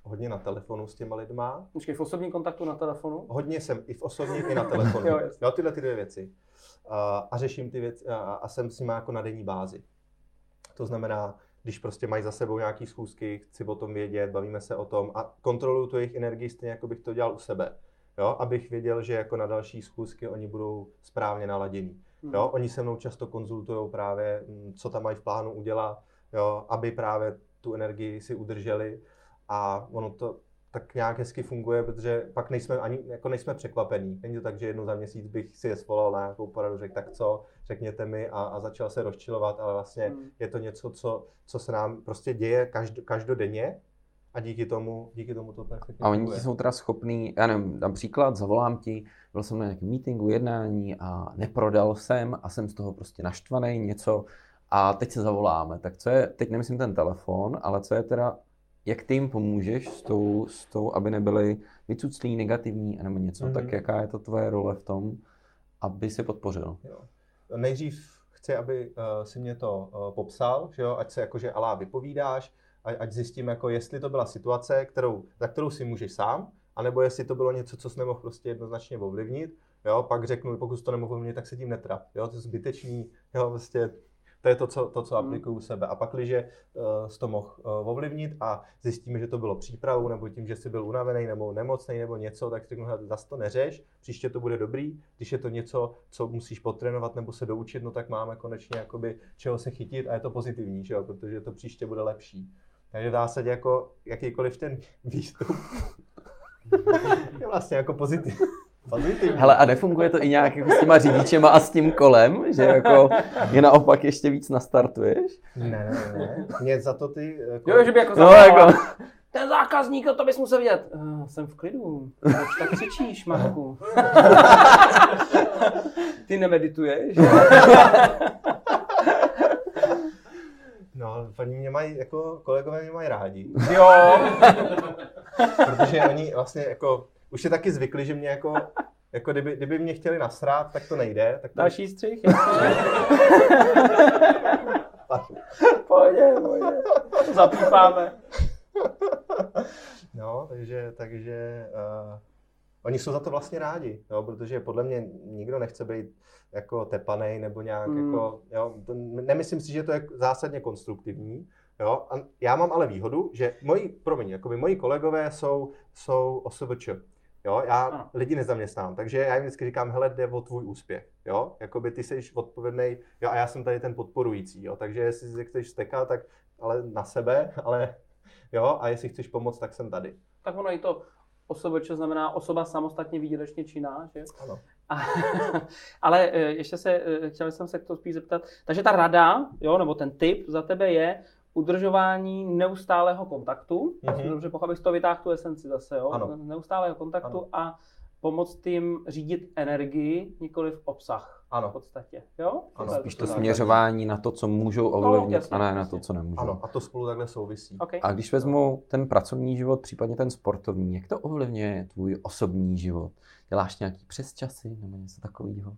hodně na telefonu s těma lidma.
Počkej, v osobním kontaktu na telefonu?
Hodně jsem i v osobním, i na telefonu. jo, jo, tyhle ty dvě věci. A, a řeším ty věci a, a jsem s nimi jako na denní bázi. To znamená, když prostě mají za sebou nějaký schůzky, chci o tom vědět, bavíme se o tom a kontroluju tu jejich energii stejně, jako bych to dělal u sebe. Jo, abych věděl, že jako na další schůzky oni budou správně naladění. Hmm. Jo, oni se mnou často konzultují právě, mm, co tam mají v plánu udělat, jo, aby právě tu energii si udrželi a ono to tak nějak hezky funguje, protože pak nejsme ani jako nejsme překvapení. Není to tak, že jednou za měsíc bych si je svolal na nějakou poradu, řekl tak co, řekněte mi a, a začal se rozčilovat, ale vlastně hmm. je to něco, co, co se nám prostě děje každ, každodenně a díky tomu, díky tomu to perfektně
A oni ti jsou teda schopní, já nevím, dám příklad, zavolám ti, byl jsem na nějakém meetingu, jednání a neprodal jsem a jsem z toho prostě naštvaný, něco a teď se zavoláme. Tak co je, teď nemyslím ten telefon, ale co je teda, jak ty jim pomůžeš s tou, s tou aby nebyli vycuclí, negativní nebo něco, mm-hmm. tak mhm. jaká je to tvoje role v tom, aby si podpořil? Jo.
Nejdřív chci, aby uh, si mě to uh, popsal, že jo? ať se jakože alá vypovídáš, ať zjistím, jako jestli to byla situace, kterou, za kterou si můžeš sám, anebo jestli to bylo něco, co jsi nemohl prostě jednoznačně ovlivnit, jo, pak řeknu, pokud to nemohl ovlivnit, tak se tím netrap, jo, to je zbytečný, jo, prostě to je to, co, to, co hmm. aplikuju u sebe. A pak, když uh, to mohl uh, ovlivnit a zjistíme, že to bylo přípravou, nebo tím, že jsi byl unavený, nebo nemocný, nebo něco, tak řeknu, zase to neřeš, příště to bude dobrý. Když je to něco, co musíš potrénovat nebo se doučit, no tak máme konečně jakoby čeho se chytit a je to pozitivní, že jo? protože to příště bude lepší. Takže v zásadě jako jakýkoliv ten výstup je vlastně jako pozitiv. Pozitivní.
Hele, a nefunguje to i nějak jako s těma řidičema a s tím kolem, že jako je naopak ještě víc nastartuješ?
Ne, ne, ne. Mě za to ty...
Jako... Jo, že by jako, no, jako... Ten zákazník, to bys musel vidět. Uh, jsem v klidu. Proč tak křičíš, Marku? ty nemedituješ?
No, paní mě mají, jako kolegové mě mají rádi.
Jo.
Protože oni vlastně jako, už je taky zvykli, že mě jako, jako kdyby, kdyby mě chtěli nasrát, tak to nejde. Tak to...
Další střih, Pojď, pojď. Zapípáme.
No, takže, takže uh, oni jsou za to vlastně rádi, jo, protože podle mě nikdo nechce být jako tepanej nebo nějak mm. jako, jo, to, nemyslím si, že to je zásadně konstruktivní, jo, a já mám ale výhodu, že moji, promiň, jakoby moji kolegové jsou, jsou OSVČ, jo, já ano. lidi nezaměstnám, takže já jim vždycky říkám, hele, jde o tvůj úspěch, jo, jakoby ty jsi odpovědný, jo, a já jsem tady ten podporující, jo, takže jestli si chceš stekat, tak ale na sebe, ale jo, a jestli chceš pomoct, tak jsem tady.
Tak ono i to OSVČ znamená osoba samostatně výdělečně činná, že?
Ano.
A, ale e, ještě se, e, chtěl jsem se to spíš zeptat, takže ta rada, jo, nebo ten tip za tebe je udržování neustálého kontaktu, mm-hmm. dobře pochopil, to vytáhl tu esenci zase, jo,
ano.
neustálého kontaktu ano. a pomoct jim řídit energii, nikoli v obsah.
Ano.
V podstatě. Jo?
Ano. Spíš to směřování na to, co můžou no, ovlivnit no, jasně, a ne na to, co nemůžou.
Ano, a to spolu takhle souvisí.
Okay. A když vezmu ten pracovní život, případně ten sportovní, jak to ovlivňuje tvůj osobní život? Děláš nějaký přesčasy nebo něco takového?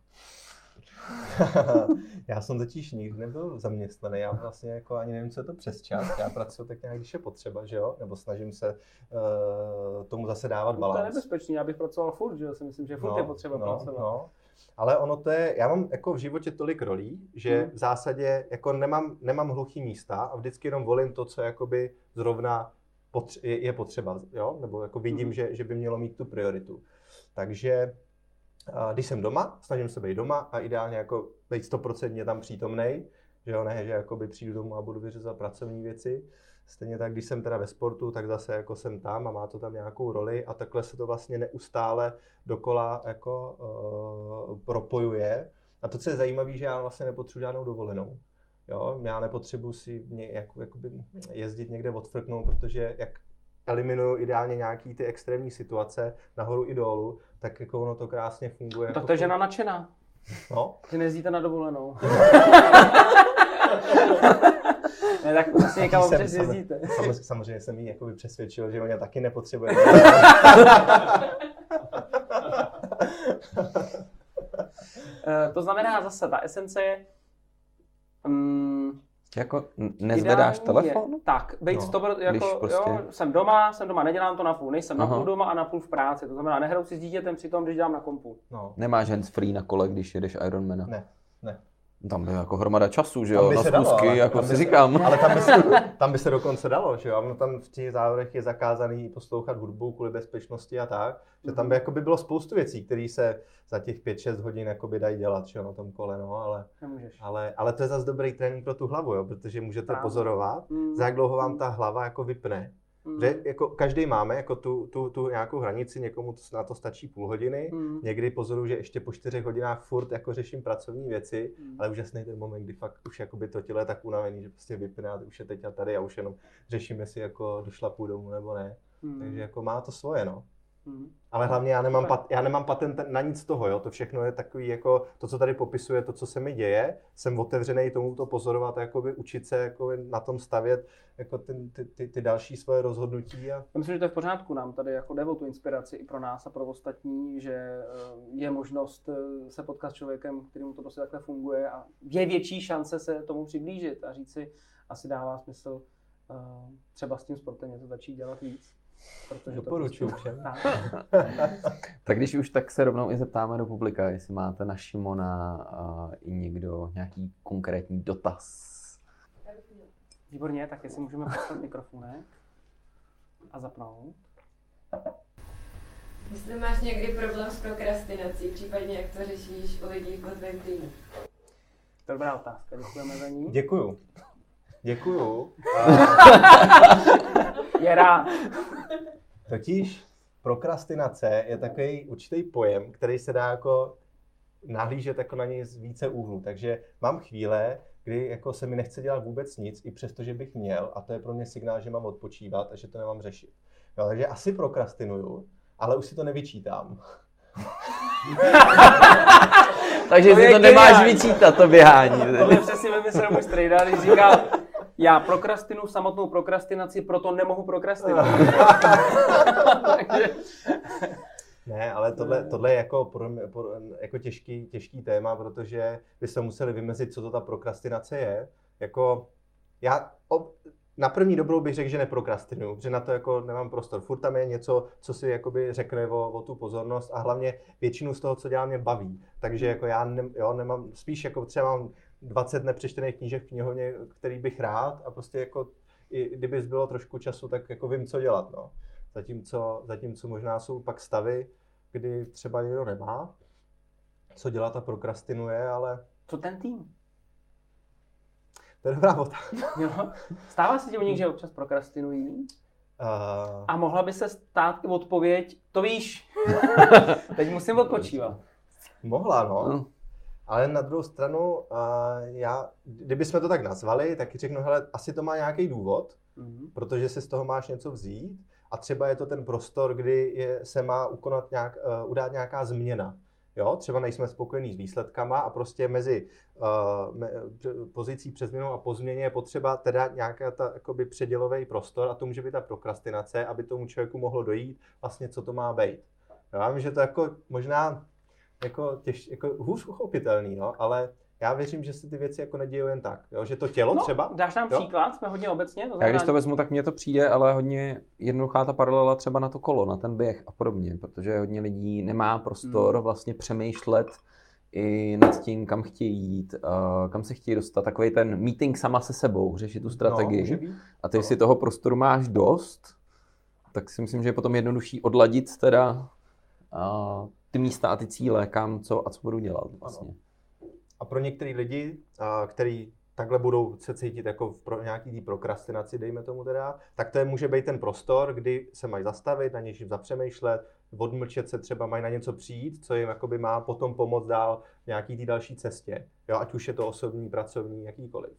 já jsem totiž nikdy nebyl zaměstnaný, já vlastně jako ani nevím, co je to přes čas. Já pracuji tak nějak, když je potřeba, že jo? Nebo snažím se uh, tomu zase dávat balans.
To je nebezpečný, já bych pracoval furt, že jo? Si myslím, že furt no, je potřeba no, pracovat. No.
Ale ono to je, já mám jako v životě tolik rolí, že hmm. v zásadě jako nemám, nemám hluchý místa a vždycky jenom volím to, co jakoby zrovna potře- je, je potřeba, jo? Nebo jako vidím, hmm. že, že by mělo mít tu prioritu. Takže když jsem doma, snažím se být doma a ideálně jako být stoprocentně tam přítomnej, že jo, ne, že jakoby přijdu domů a budu vyřizovat pracovní věci. Stejně tak, když jsem teda ve sportu, tak zase jako jsem tam a má to tam nějakou roli a takhle se to vlastně neustále dokola jako uh, propojuje. A to, co je zajímavé, že já vlastně nepotřebuji žádnou dovolenou. Jo, já nepotřebuji si ně, jako, jakoby jezdit někde odfrknout, protože jak eliminuju ideálně nějaký ty extrémní situace nahoru i dolů, tak jako ono to krásně funguje.
No, tak to je žena nadšená.
No.
Ty nezdíte na dovolenou. ne, tak vlastně někam občas jezdíte.
Samozřejmě, samozřejmě jsem jí jakoby přesvědčil, že ona taky nepotřebuje.
Eh, to znamená zase, ta esence je, um,
jako nezvedáš telefon?
Tak, být no, to, jako, prostě... jo, jsem doma, jsem doma, nedělám to na půl, nejsem Aha. na půl doma a na půl v práci, to znamená, nehraju si s dítětem při tom, když dělám na kompu.
No. Nemáš hands free na kole, když jedeš Ironmana?
Ne, ne.
Tam by jako hromada času, že jo, na schůzky, dalo, jako si se, říkám.
Ale tam by, se, tam by se dokonce dalo, že jo, no tam v těch závodech je zakázaný poslouchat hudbu kvůli bezpečnosti a tak, že tam by jako by bylo spoustu věcí, které se za těch 5-6 hodin jako by dají dělat, že jo, na tom kole, no, ale, ale, ale to je zase dobrý trénink pro tu hlavu, jo, protože můžete Právě. pozorovat, mm. za jak dlouho vám ta hlava jako vypne, Mm. Že jako každý máme jako tu, tu, tu nějakou hranici, někomu to, na to stačí půl hodiny, mm. někdy pozoruju, že ještě po čtyřech hodinách furt jako řeším pracovní věci, mm. ale úžasný ten moment, kdy fakt už jakoby to tělo je tak unavený, že prostě vypne a už je teď a tady a už jenom řeším, jestli jako došla půl domů nebo ne. Mm. Takže jako má to svoje, no. Hmm. Ale hlavně já nemám, pat, já nemám patent na nic toho, jo. To všechno je takový jako to, co tady popisuje, to, co se mi děje. Jsem otevřený tomu to pozorovat, jakoby učit se jakoby na tom stavět jako ty, ty, ty, ty další svoje rozhodnutí. A...
Já myslím, že to je v pořádku. Nám tady jako jde o tu inspiraci i pro nás a pro ostatní, že eh, je možnost eh, se potkat s člověkem, kterým to prostě takhle funguje a je větší šance se tomu přiblížit a říct si, asi dává smysl uh, třeba s tím sportem něco začít dělat víc.
Protože Doporučuji prostě... všem.
tak když už tak se rovnou i zeptáme do publika, jestli máte na Šimona a i někdo nějaký konkrétní dotaz.
Výborně, tak jestli můžeme poslat mikrofonek a zapnout.
Jestli máš někdy problém s prokrastinací, případně jak to řešíš u lidí v tvém týmu?
Dobrá otázka, děkujeme za ní.
Děkuju. Děkuju.
Je rád.
Totiž prokrastinace je takový určitý pojem, který se dá jako nahlížet jako na něj z více úhlů. Takže mám chvíle, kdy jako se mi nechce dělat vůbec nic, i přesto, že bych měl, a to je pro mě signál, že mám odpočívat a že to nemám řešit. Jo, takže asi prokrastinuju, ale už si to nevyčítám.
takže to si to nemáš vyčítat, to běhání.
je přesně vymyslel můj strejda, když říkal, já prokrastinu samotnou prokrastinaci, proto nemohu prokrastinovat.
Ne, ale tohle, tohle je jako, pro, pro, jako těžký, těžký téma, protože byste museli vymezit, co to ta prokrastinace je. Jako, já ob, na první dobrou bych řekl, že neprokrastinuju, že na to jako nemám prostor. Furt tam je něco, co si jakoby řekne o, o tu pozornost a hlavně většinu z toho, co dělám, mě baví. Takže jako já ne, jo, nemám, spíš jako třeba mám 20 nepřečtených knížek v knihovně, který bych rád a prostě jako i kdyby bylo trošku času, tak jako vím, co dělat. No. Zatímco, zatímco možná jsou pak stavy, kdy třeba někdo nemá, co dělat a prokrastinuje, ale...
Co ten tým?
To je dobrá otázka.
Stává se ti u nich, že občas prokrastinují? Uh... A mohla by se stát i odpověď, to víš. Teď musím odpočívat.
Mohla, no. Ale na druhou stranu, uh, já, kdybychom to tak nazvali, tak řeknu, hele, asi to má nějaký důvod, mm-hmm. protože si z toho máš něco vzít a třeba je to ten prostor, kdy je, se má ukonat nějak, uh, udát nějaká změna. Jo, třeba nejsme spokojení s výsledkama a prostě mezi uh, me, pozicí před změnou a po změně je potřeba teda nějaká ta jakoby předělový prostor a to může být ta prokrastinace, aby tomu člověku mohlo dojít vlastně, co to má být. Já vím, že to jako možná jako, těž, jako hůř uchopitelný, no, ale já věřím, že se ty věci jako nedějí jen tak. Jo? Že to tělo no, třeba.
Dáš nám jo? příklad, jsme hodně obecně. To
znamená... Já když to vezmu, tak mně to přijde, ale hodně jednoduchá ta paralela třeba na to kolo, na ten běh a podobně, protože hodně lidí nemá prostor hmm. vlastně přemýšlet i nad tím, kam chtějí jít, uh, kam se chtějí dostat. Takový ten meeting sama se sebou, řešit tu no, strategii. No, a ty no. si toho prostoru máš dost, tak si myslím, že je potom jednodušší odladit teda uh, ty místa a ty cíle, kam, co a co budu dělat vlastně. Ano.
A pro některé lidi, který takhle budou se cítit jako v pro, nějaký tý prokrastinaci, dejme tomu teda, tak to je, může být ten prostor, kdy se mají zastavit, na něčím zapřemýšlet, odmlčet se, třeba mají na něco přijít, co jim jakoby má potom pomoct dál v nějaký té další cestě, jo, ať už je to osobní, pracovní, jakýkoliv.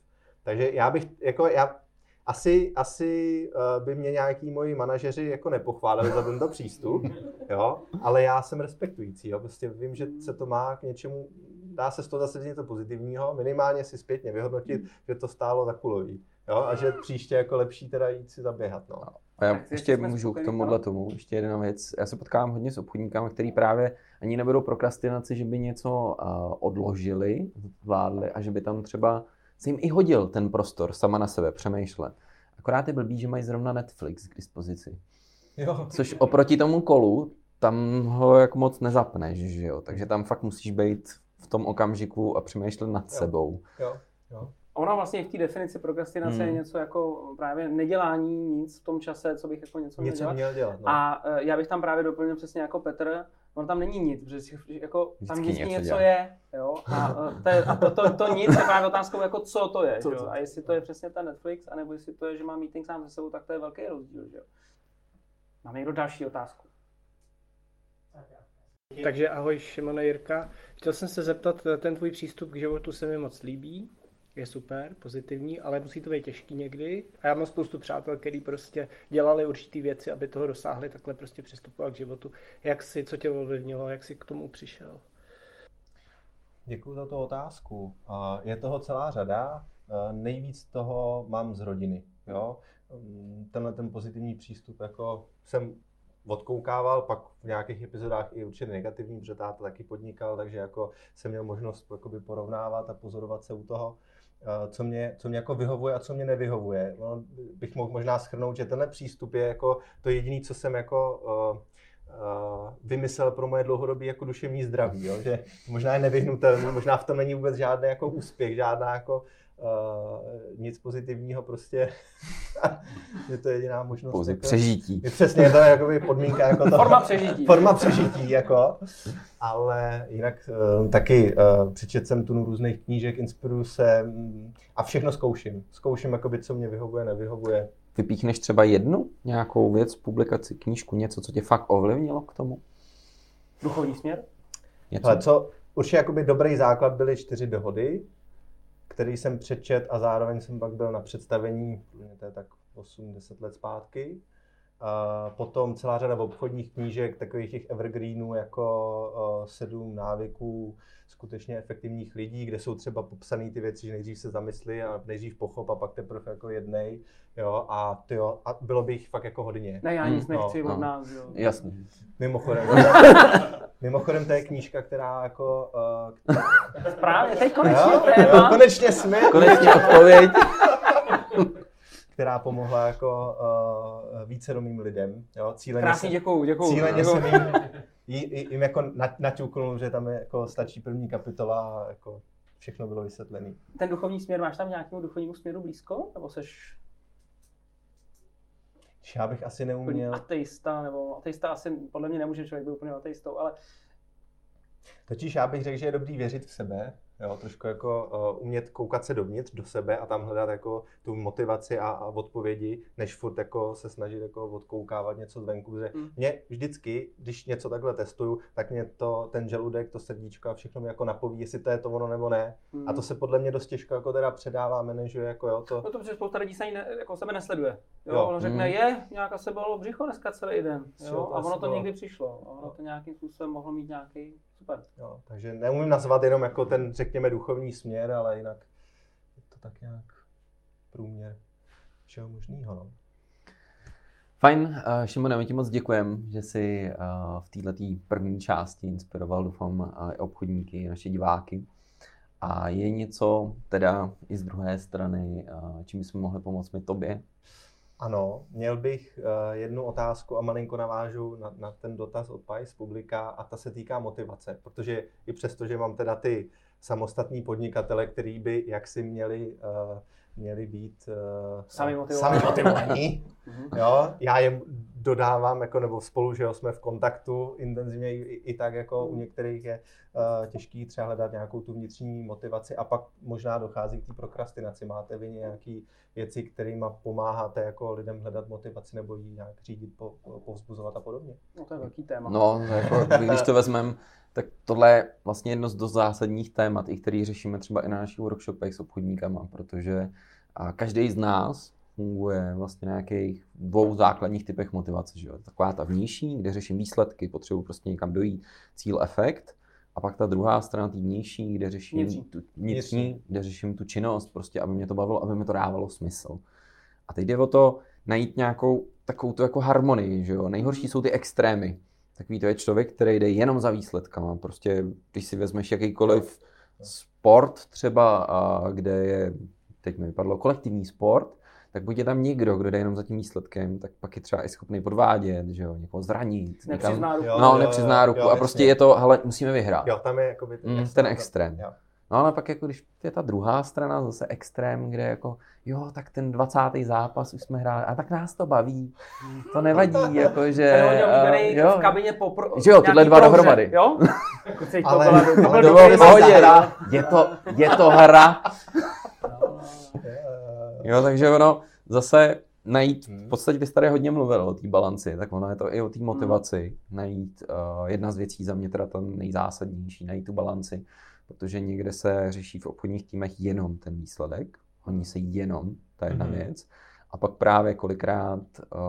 Takže já bych, jako já asi, asi uh, by mě nějaký moji manažeři jako nepochválili za tento přístup, jo, ale já jsem respektující, jo, prostě vím, že se to má k něčemu, dá se z toho zase něco pozitivního, minimálně si zpětně vyhodnotit, že to stálo za kulový, jo, a že příště jako lepší teda jít si zaběhat, no.
A já ještě můžu k tomuhle tomu, ještě jedna věc. Já se potkávám hodně s obchodníkami, který právě ani nebudou prokrastinaci, že by něco uh, odložili, zvládli a že by tam třeba se jim i hodil ten prostor sama na sebe přemýšlet. Akorát je blbý, že mají zrovna Netflix k dispozici. Jo. Což oproti tomu kolu, tam ho jak moc nezapneš, že jo? Takže tam fakt musíš být v tom okamžiku a přemýšlet nad jo. sebou.
Jo. Jo.
Ona vlastně v té definici prokrastinace hmm. je něco jako právě nedělání nic v tom čase, co bych jako něco,
něco
měl
dělat. Měl dělat
no. A uh, já bych tam právě doplnil přesně jako Petr, ono tam není nic, protože si- jako, tam
Vždycky
vždycky
něco
něco je, jo, a, eh, to, je, a to, to, to, nic je právě otázkou, jako co to je,
Co
jo? a jestli to je přesně ten Netflix, anebo jestli to je, že má meeting sám se sebou, tak to je velký rozdíl, že jo. Máme někdo další otázku?
Takže ahoj Šimone Jirka. Chtěl jsem se zeptat, eh, ten tvůj přístup k životu se mi moc líbí, je super, pozitivní, ale musí to být těžký někdy. A já mám spoustu přátel, kteří prostě dělali určité věci, aby toho dosáhli, takhle prostě přistupovat k životu. Jak si, co tě ovlivnilo, jak jsi k tomu přišel?
Děkuji za tu otázku. Je toho celá řada. Nejvíc toho mám z rodiny. Jo? Tenhle ten pozitivní přístup jako jsem odkoukával, pak v nějakých epizodách i určitě negativní, protože táta taky podnikal, takže jako jsem měl možnost porovnávat a pozorovat se u toho, co mě, co mě jako vyhovuje a co mě nevyhovuje. No, bych mohl možná schrnout, že tenhle přístup je jako to jediné, co jsem jako uh, uh, vymyslel pro moje dlouhodobé jako duševní zdraví, jo? že možná je nevyhnutelný, možná v tom není vůbec žádný jako úspěch, žádná jako uh, nic pozitivního, prostě je to jediná možnost.
Pouze
jako,
přežití.
je přesně to je jakoby podmínka jako to.
Forma přežití.
Forma přežití, jako. Ale jinak uh, taky uh, přečet jsem tu různých knížek, inspiruju se mm, a všechno zkouším. Zkouším, jakoby, co mě vyhovuje, nevyhovuje.
Vypíchneš třeba jednu nějakou věc, publikaci, knížku, něco, co tě fakt ovlivnilo k tomu?
Duchovní směr?
Něco?
Ale co určitě jakoby dobrý základ byly čtyři dohody, který jsem přečet a zároveň jsem pak byl na představení, to je tak 8-10 let zpátky. A potom celá řada obchodních knížek, takových těch evergreenů jako uh, sedm návyků skutečně efektivních lidí, kde jsou třeba popsané ty věci, že nejdřív se zamyslí a nejdřív pochop a pak teprve jako jednej, jo, a, tyjo, a bylo by jich fakt jako hodně.
Ne, já
Hmm,
nic nechci
no,
od
no.
nás, jo.
Jasně.
Mimochodem, mimochodem to je knížka, která jako uh,
Právě, teď konečně
Jo, jo,
téma.
konečně jsme,
Konečně odpověď.
která pomohla jako uh, vícedomým lidem. Jo, cíleně
Krásně
se-
děkuju, děkuju.
Cíleně
děkuju.
jsem jim, jí- jim jako na- naťuknul, že tam je jako stačí první kapitola a jako všechno bylo vysvětlené.
Ten duchovní směr, máš tam nějakému duchovnímu směru blízko? Nebo seš
Já bych asi neuměl,
ateista, nebo ateista asi podle mě nemůže člověk být úplně ateistou, ale
totiž já bych řekl, že je dobrý věřit v sebe, jo, trošku jako uh, umět koukat se dovnitř, do sebe a tam hledat jako tu motivaci a, a odpovědi, než furt jako se snažit jako odkoukávat něco zvenku, protože
Hmm.
mě vždycky, když něco takhle testuju, tak mě to, ten žaludek, to srdíčko a všechno mi jako napoví, jestli to je to ono nebo ne. A to se podle mě dost těžko jako teda předává, manažuje, jako jo, to,
No to protože spousta lidí se ani ne, jako sebe nesleduje. Jo,
Jo.
ono řekne,
Mm.
je, nějaká se bylo břicho dneska celý den.
Jo,
Jo, a ono to
bylo.
někdy přišlo. A ono
Jo.
to nějakým způsobem mohlo mít nějaký super.
jo, takže neumím nazvat jenom jako ten, řekněme, duchovní směr, ale jinak je to tak nějak průměr všeho možného, no.
Fajn, uh, Šimone, my ti moc děkujeme, že jsi uh, v této první části inspiroval, doufám, uh, i obchodníky, naše diváky. A je něco teda i z druhé strany, uh, čím bychom mohli pomoct my tobě?
Ano, měl bych uh, jednu otázku a malinko navážu na, na ten dotaz od Pais publika a ta se týká motivace, protože i přesto, že mám teda ty samostatní podnikatele, který by jaksi měli, uh, měli být uh,
Sami motivovaní.
sami motivovaní
Mhm.
jo, já jim dodávám, jako, nebo spolu, že jo, jsme v kontaktu intenzivně i, i tak, jako u některých je uh, těžký třeba hledat nějakou tu vnitřní motivaci a pak možná dochází k té prokrastinaci. Máte vy nějaké věci, kterými pomáháte jako lidem hledat motivaci nebo ji nějak řídit, po, po, povzbuzovat a podobně?
No to je velký téma.
No, jako, když to vezmeme, tak tohle je vlastně jedno z dost zásadních témat, i který řešíme třeba i na našich workshopech s obchodníkama, protože každý z nás funguje vlastně na nějakých dvou základních typech motivace. Že jo? Taková ta vnější, kde řeším výsledky, potřebuji prostě někam dojít, cíl, efekt. A pak ta druhá strana, tý vnější, kde řeším
Vnitřní.
tu vnitřní, kde řeším tu činnost, prostě aby mě to bavilo, aby mi to dávalo smysl. A teď jde o to najít nějakou takovou tu jako harmonii, že jo. Nejhorší jsou ty extrémy. Takový to je člověk, který jde jenom za výsledkama. Prostě, když si vezmeš jakýkoliv sport třeba, a kde je, teď mi vypadlo, kolektivní sport, tak buď je tam někdo, kdo jde jenom za tím výsledkem, tak pak je třeba i schopný podvádět, že jo, někoho zranit.
Nepřizná ruku.
Jo,
no,
jo,
nepřizná
jo,
ruku
jo,
a
jasně.
prostě je to, hele, musíme vyhrát.
Jo, tam je jakoby ten,
Mm,
extrém.
ten extrém.
Jo.
No ale pak jako když je ta druhá strana, zase extrém, kde jako jo, tak ten 20. zápas už jsme hráli, a tak nás to baví, to nevadí, jako že...
Uh, jo, v kabině popro...
Že jo, tyhle dva dohromady.
Jo?
ale,
to ale je to, je to hra. jo, takže ono zase najít, v podstatě ty jsi tady hodně mluvil o té balanci, tak ono je to i o té motivaci, najít uh, jedna z věcí za mě teda to nejzásadnější, najít tu balanci, protože někde se řeší v obchodních týmech jenom ten výsledek, honí se jenom ta jedna mm-hmm. věc a pak právě kolikrát uh,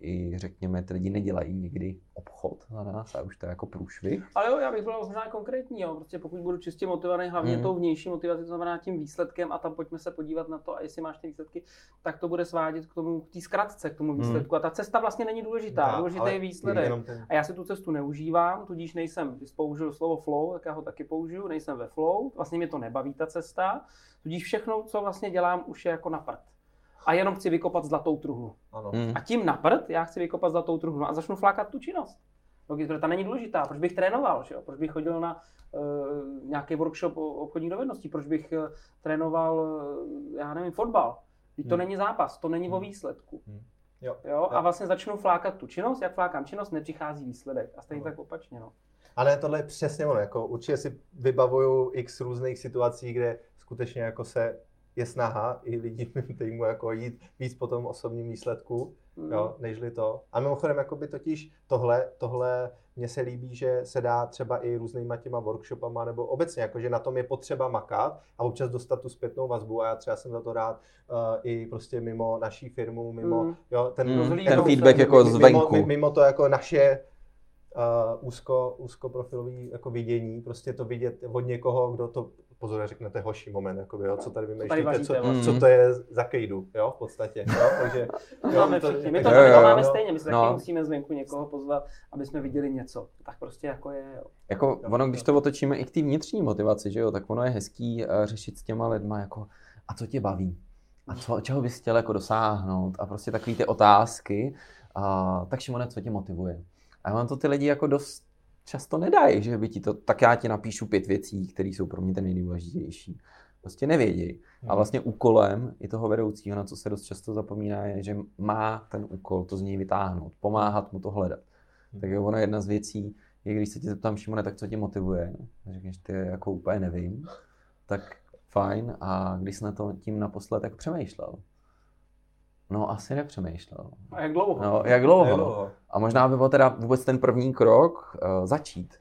i řekněme, ty lidi nedělají někdy obchod na nás a už to je jako průšvih.
Ale jo, já bych byl možná konkrétní, jo. Prostě pokud budu čistě motivovaný hlavně mm. tou vnější motivací, to znamená tím výsledkem a tam pojďme se podívat na to a jestli máš ty výsledky, tak to bude svádět k tomu, k té zkratce, k tomu mhm. výsledku. Mm. A ta cesta vlastně není důležitá, no, důležitý je výsledek. Ten... A já si tu cestu neužívám, tudíž nejsem, ty jsi použil slovo flow, tak já ho taky použiju, nejsem ve flow, vlastně mě to nebaví ta cesta, tudíž všechno, co vlastně dělám, už je jako na prd a jenom chci vykopat zlatou truhlu. Ano. Hmm. A tím na prd já chci vykopat zlatou truhlu a začnu flákat tu činnost. Protože ta není důležitá. Proč bych trénoval? Že jo? Proč bych chodil na uh, nějaký workshop o obchodní dovednosti? Proč bych uh, trénoval, uh, já nevím, fotbal? Teď to hmm. není zápas, to není hmm. o výsledku. Hmm. Jo. Jo? A vlastně začnu flákat tu činnost, jak flákám činnost, nepřichází výsledek. A stejně tak opačně. No.
Ale tohle je přesně ono, jako určitě si vybavuju x různých situací, kde skutečně jako se je snaha i lidí mým týmu jako jít víc po tom osobním výsledku, mm. jo, nežli to. A mimochodem, jakoby totiž tohle, tohle mně se líbí, že se dá třeba i různýma těma workshopama nebo obecně, jakože na tom je potřeba makat a občas dostat tu zpětnou vazbu a já třeba jsem za to rád uh, i prostě mimo naší firmu, mimo, mm. jo, ten,
mm. ten jako feedback jako zvenku.
Mimo, mimo to jako naše uh, úzko, úzkoprofilový jako vidění, prostě to vidět od někoho, kdo to pozor, řeknete hoší moment, jakoby, jo, co tady vymýšlíte, co, co, co to je za kejdu, jo, v podstatě, jo, takže...
Jo, máme to, všichni, my to, jo, jo, máme jo, stejně, my se no. taky musíme zvenku někoho pozvat, aby jsme viděli něco, tak prostě jako je, jo.
Jako jo, ono, když to otočíme i k té vnitřní motivaci, že jo, tak ono je hezký uh, řešit s těma lidma, jako, a co tě baví? A co, čeho bys chtěl jako dosáhnout? A prostě takové ty otázky. Uh, tak Šimone, co tě motivuje? A mám to ty lidi jako dost často nedají, že by ti to, tak já ti napíšu pět věcí, které jsou pro mě ten nejdůležitější. Prostě nevědějí. A mhm. vlastně úkolem i toho vedoucího, na co se dost často zapomíná, je, že má ten úkol to z něj vytáhnout, pomáhat mu to hledat. Hmm. Tak je ona jedna z věcí, je když se tě zeptám, Šimone, tak co tě motivuje? Řekneš, ty jako úplně nevím. Tak fajn. A když jsi na to tím naposled tak přemýšlel? No, asi nepřemýšlel.
A jak dlouho?
No, jak dlouho? Jak dlouho? A možná by byl teda vůbec ten první krok uh, začít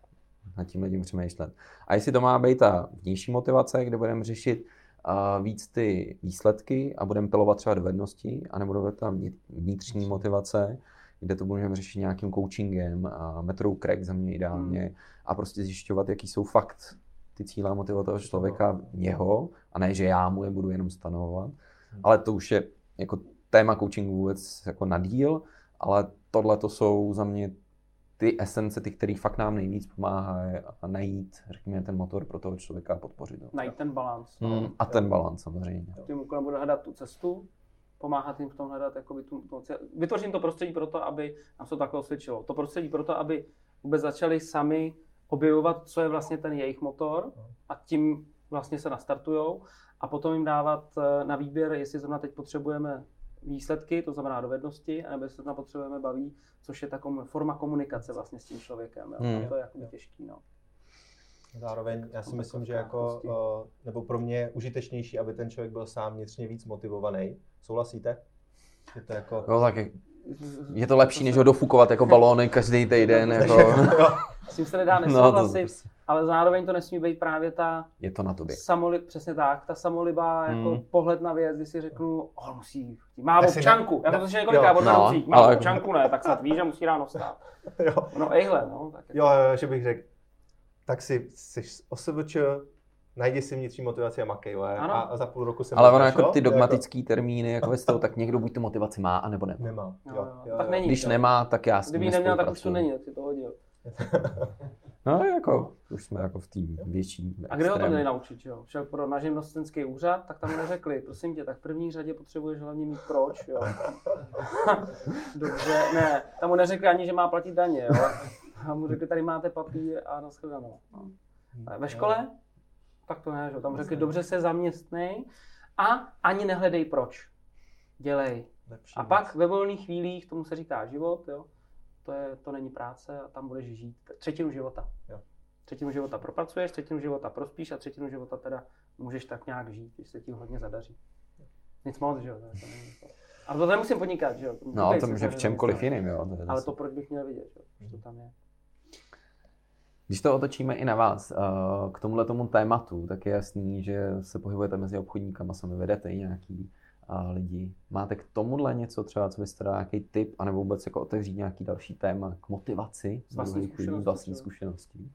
nad tím lidem přemýšlet. A jestli to má být ta vnější motivace, kde budeme řešit uh, víc ty výsledky a budeme pilovat třeba dovednosti, anebo bude tam vnitřní motivace, kde to budeme řešit nějakým coachingem, uh, metodou crack za mě ideálně hmm. a prostě zjišťovat, jaký jsou fakt ty cíle a motivace toho člověka, jeho, a ne, že já mu je budu jenom stanovovat. Hmm. Ale to už je jako téma coachingu vůbec jako na díl, ale tohle to jsou za mě ty esence, ty, které fakt nám nejvíc pomáhají a najít, řekněme, ten motor pro toho člověka a podpořit.
Najít ten balans.
Mm, a ten balans samozřejmě.
Tím úkolem bude hledat tu cestu, pomáhat jim v tom hledat, jakoby tu, tu, vytvořím to prostředí pro to, aby nám to takhle osvědčilo. To prostředí pro to, aby vůbec začali sami objevovat, co je vlastně ten jejich motor a tím vlastně se nastartujou a potom jim dávat eh, na výběr, jestli zrovna teď potřebujeme výsledky, to znamená dovednosti, nebo se tam potřebujeme baví, což je ta forma komunikace vlastně s tím člověkem. Jo. Hmm. A to je jako těžký. No.
Zároveň já si myslím, že jako, nebo pro mě je užitečnější, aby ten člověk byl sám vnitřně víc motivovaný. Souhlasíte?
Je to jako... Jo, tak je to lepší, než ho dofukovat jako balóny každý týden. Jako...
S tím se nedá nesouhlasit, no, to... ale zároveň to nesmí být právě ta...
Je to na tobě.
Samoli, přesně tak, ta samolibá hmm. jako pohled na věc, kdy si řeknu, oh, musí, má občanku. Já to slyšel několikrát od no, má ale... občanku ne, tak snad víš, že musí ráno vstát. jo. No ejhle, no. Tak.
Jo, jo, že bych řekl, tak si, jsi OSVČ, najdi si vnitřní motivaci a makej, a, a za půl roku se
Ale ono jako ty dogmatický jako... termíny, jako ve stavu, tak někdo buď tu motivaci má, anebo nemá.
Nemá. Jo, jo,
jo, tak není,
Když jo. nemá, tak já s
Kdyby neměl, tak už to není, tak si to hodil.
No, jako, už jsme jako v té větší
A kde ho to měli naučit, jo? Šel pro na živnostenský úřad, tak tam neřekli, prosím tě, tak v první řadě potřebuješ hlavně mít proč, jo? Dobře, ne, tam mu neřekli ani, že má platit daně, jo? A mu řekli, tady máte papír a nashledanou. No. Ve škole Tak to ne, že? Tam řekli, dobře se zaměstnej a ani nehledej proč. Dělej.
Lepší
A pak ve volných chvílích, tomu se říká život, jo. To, je, to není práce a tam budeš žít třetinu života.
Jo.
Třetinu života propracuješ, třetinu života prospíš a třetinu života teda můžeš tak nějak žít, když se ti hodně zadaří. Nic moc, že jo. to je- to nemusím podnikat, že jo.
No, to může v čemkoliv jiným, jo. To
Ale to proč bych měl vidět, že, jo? to tam je.
Když to otočíme i na vás, eh, k tomuhle tomu tématu, tak je jasný, že se pohybujete mezi obchodníkama, sami vedete i nějaký lidi. Máte k tomuhle něco třeba, co byste dal nějaký tip, anebo vůbec jako otevřít nějaký další téma k motivaci
Z vlastní
lidí,
zkušenosti
vlastní zkušeností?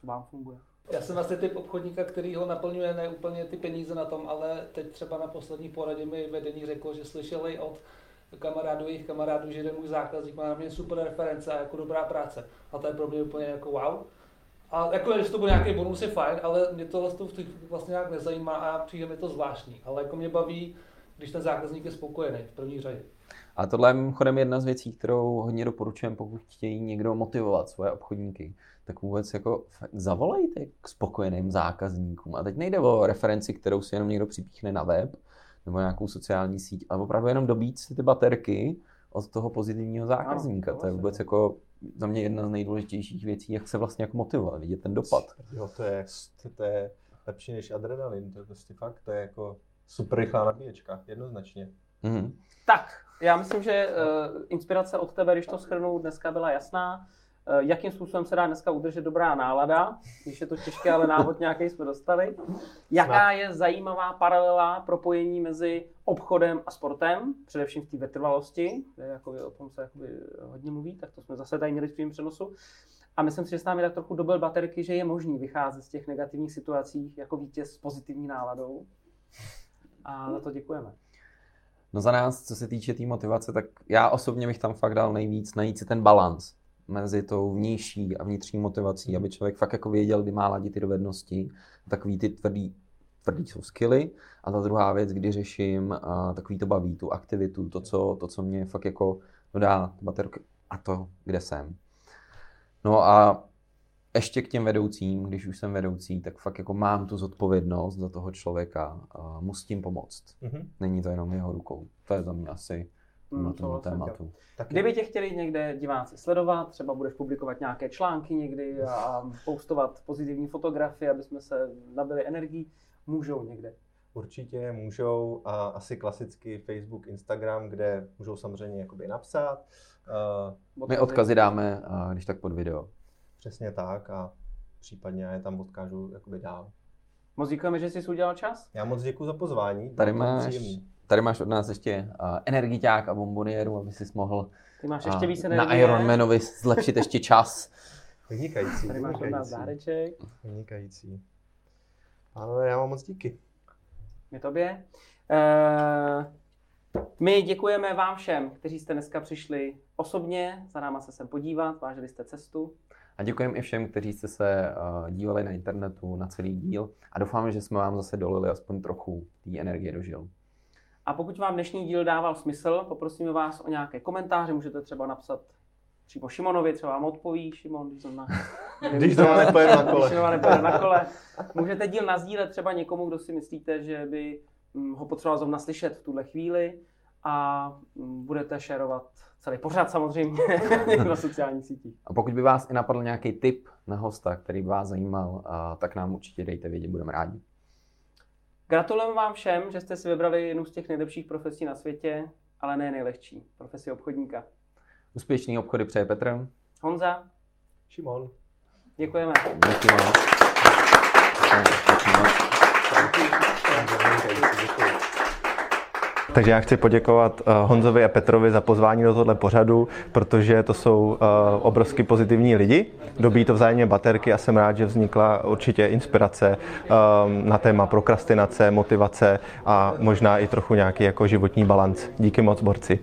Co vám funguje?
Já jsem asi typ obchodníka, který ho naplňuje ne úplně ty peníze na tom, ale teď třeba na poslední poradě mi vedení řeklo, že slyšeli od kamarádů, jejich kamarádů, že jeden můj zákazník má na mě super reference a jako dobrá práce. A to je pro mě úplně jako wow. A jako, že to bude nějaký bonus, je fajn, ale mě tohle to v tu chvíli vlastně nějak nezajímá a přijde mi to zvláštní. Ale jako mě baví, když ten zákazník je spokojený v první řadě.
A tohle je mimochodem jedna z věcí, kterou hodně doporučujeme, pokud chtějí někdo motivovat svoje obchodníky. Tak vůbec jako zavolejte k spokojeným zákazníkům. A teď nejde o referenci, kterou si jenom někdo připíchne na web nebo nějakou sociální síť, ale opravdu jenom dobít si ty baterky od toho pozitivního zákazníka.
Ano,
to je
vlastně.
vůbec jako za mě jedna z nejdůležitějších věcí, jak se vlastně jako motivovat, vidět ten dopad.
Jo, to je, to je lepší než adrenalin, to je prostě fakt, to je jako super rychlá nabíječka, jednoznačně.
Mhm.
Tak, já myslím, že uh, inspirace od tebe, když to shrnu, dneska byla jasná. Uh, jakým způsobem se dá dneska udržet dobrá nálada, když je to těžké, ale návod nějaký jsme dostali. Jaká je zajímavá paralela propojení mezi obchodem a sportem, především v té vytrvalosti, kde jakoby, o tom se jakoby hodně mluví, tak to jsme zase tady měli v tvým přenosu. A myslím si, že s námi tak trochu dobil baterky, že je možný vycházet z těch negativních situací jako vítěz s pozitivní náladou. A za to děkujeme.
No za nás, co se týče té tý motivace, tak já osobně bych tam fakt dal nejvíc najít si ten balans mezi tou vnější a vnitřní motivací, aby člověk fakt jako věděl, kdy má ladit ty dovednosti, takový ty tvrdý, tvrdý jsou skilly. A ta druhá věc, kdy řeším takový to baví, tu aktivitu, to co, to, co mě fakt jako dodá baterky a to, kde jsem. No a ještě k těm vedoucím, když už jsem vedoucí, tak fakt jako mám tu zodpovědnost za toho člověka a musím tím pomoct.
Mhm.
Není to jenom jeho rukou. To je za mě asi
Hmm,
na
to
tom
vlastně
tématu.
Taky.
Kdyby tě chtěli někde diváci sledovat, třeba budeš publikovat nějaké články někdy a postovat pozitivní fotografie, aby jsme se nabili energii, můžou někde.
Určitě můžou a asi klasicky Facebook, Instagram, kde můžou samozřejmě jakoby napsat. Uh,
My odkazy dáme, a když tak pod video.
Přesně tak a případně já je tam odkážu jakoby dál.
Moc děkujeme, že jsi udělal čas.
Já moc děkuji za pozvání.
Tady máš,
příjemný.
tady máš od nás ještě uh, energiťák a bombonieru, aby si mohl
Ty máš ještě více
na
energie.
Ironmanovi zlepšit ještě čas.
Vynikající,
Tady máš od nás dáreček.
Vynikající. Ale já vám moc díky.
My tobě. Uh, my děkujeme vám všem, kteří jste dneska přišli osobně za náma se sem podívat, vážili jste cestu.
A děkujeme i všem, kteří jste se uh, dívali na internetu na celý díl a doufáme, že jsme vám zase dolili aspoň trochu té energie do žil.
A pokud vám dnešní díl dával smysl, poprosíme vás o nějaké komentáře, můžete třeba napsat přímo Šimonovi, třeba vám odpoví Šimon, když zrovna...
Když zrovna nepojede na kole.
Když nepojede na kole. Můžete díl nazdílet třeba někomu, kdo si myslíte, že by mm, ho potřeboval zrovna slyšet v tuhle chvíli a budete šerovat celý pořád samozřejmě na sociálních sítích.
A pokud by vás i napadl nějaký tip na hosta, který by vás zajímal, uh, tak nám určitě dejte vědět, budeme rádi.
Gratulujeme vám všem, že jste si vybrali jednu z těch nejlepších profesí na světě, ale ne nejlehčí, profesi obchodníka.
Úspěšný obchody přeje Petr.
Honza,
Šimon.
děkujeme.
Díky moc. Díky moc.
Takže já chci poděkovat eh, Honzovi a Petrovi za pozvání do tohle pořadu, protože to jsou eh, obrovsky pozitivní lidi. Dobí to vzájemně baterky a jsem rád, že vznikla určitě inspirace eh, na téma prokrastinace, motivace a možná i trochu nějaký jako životní balanc. Díky moc, borci.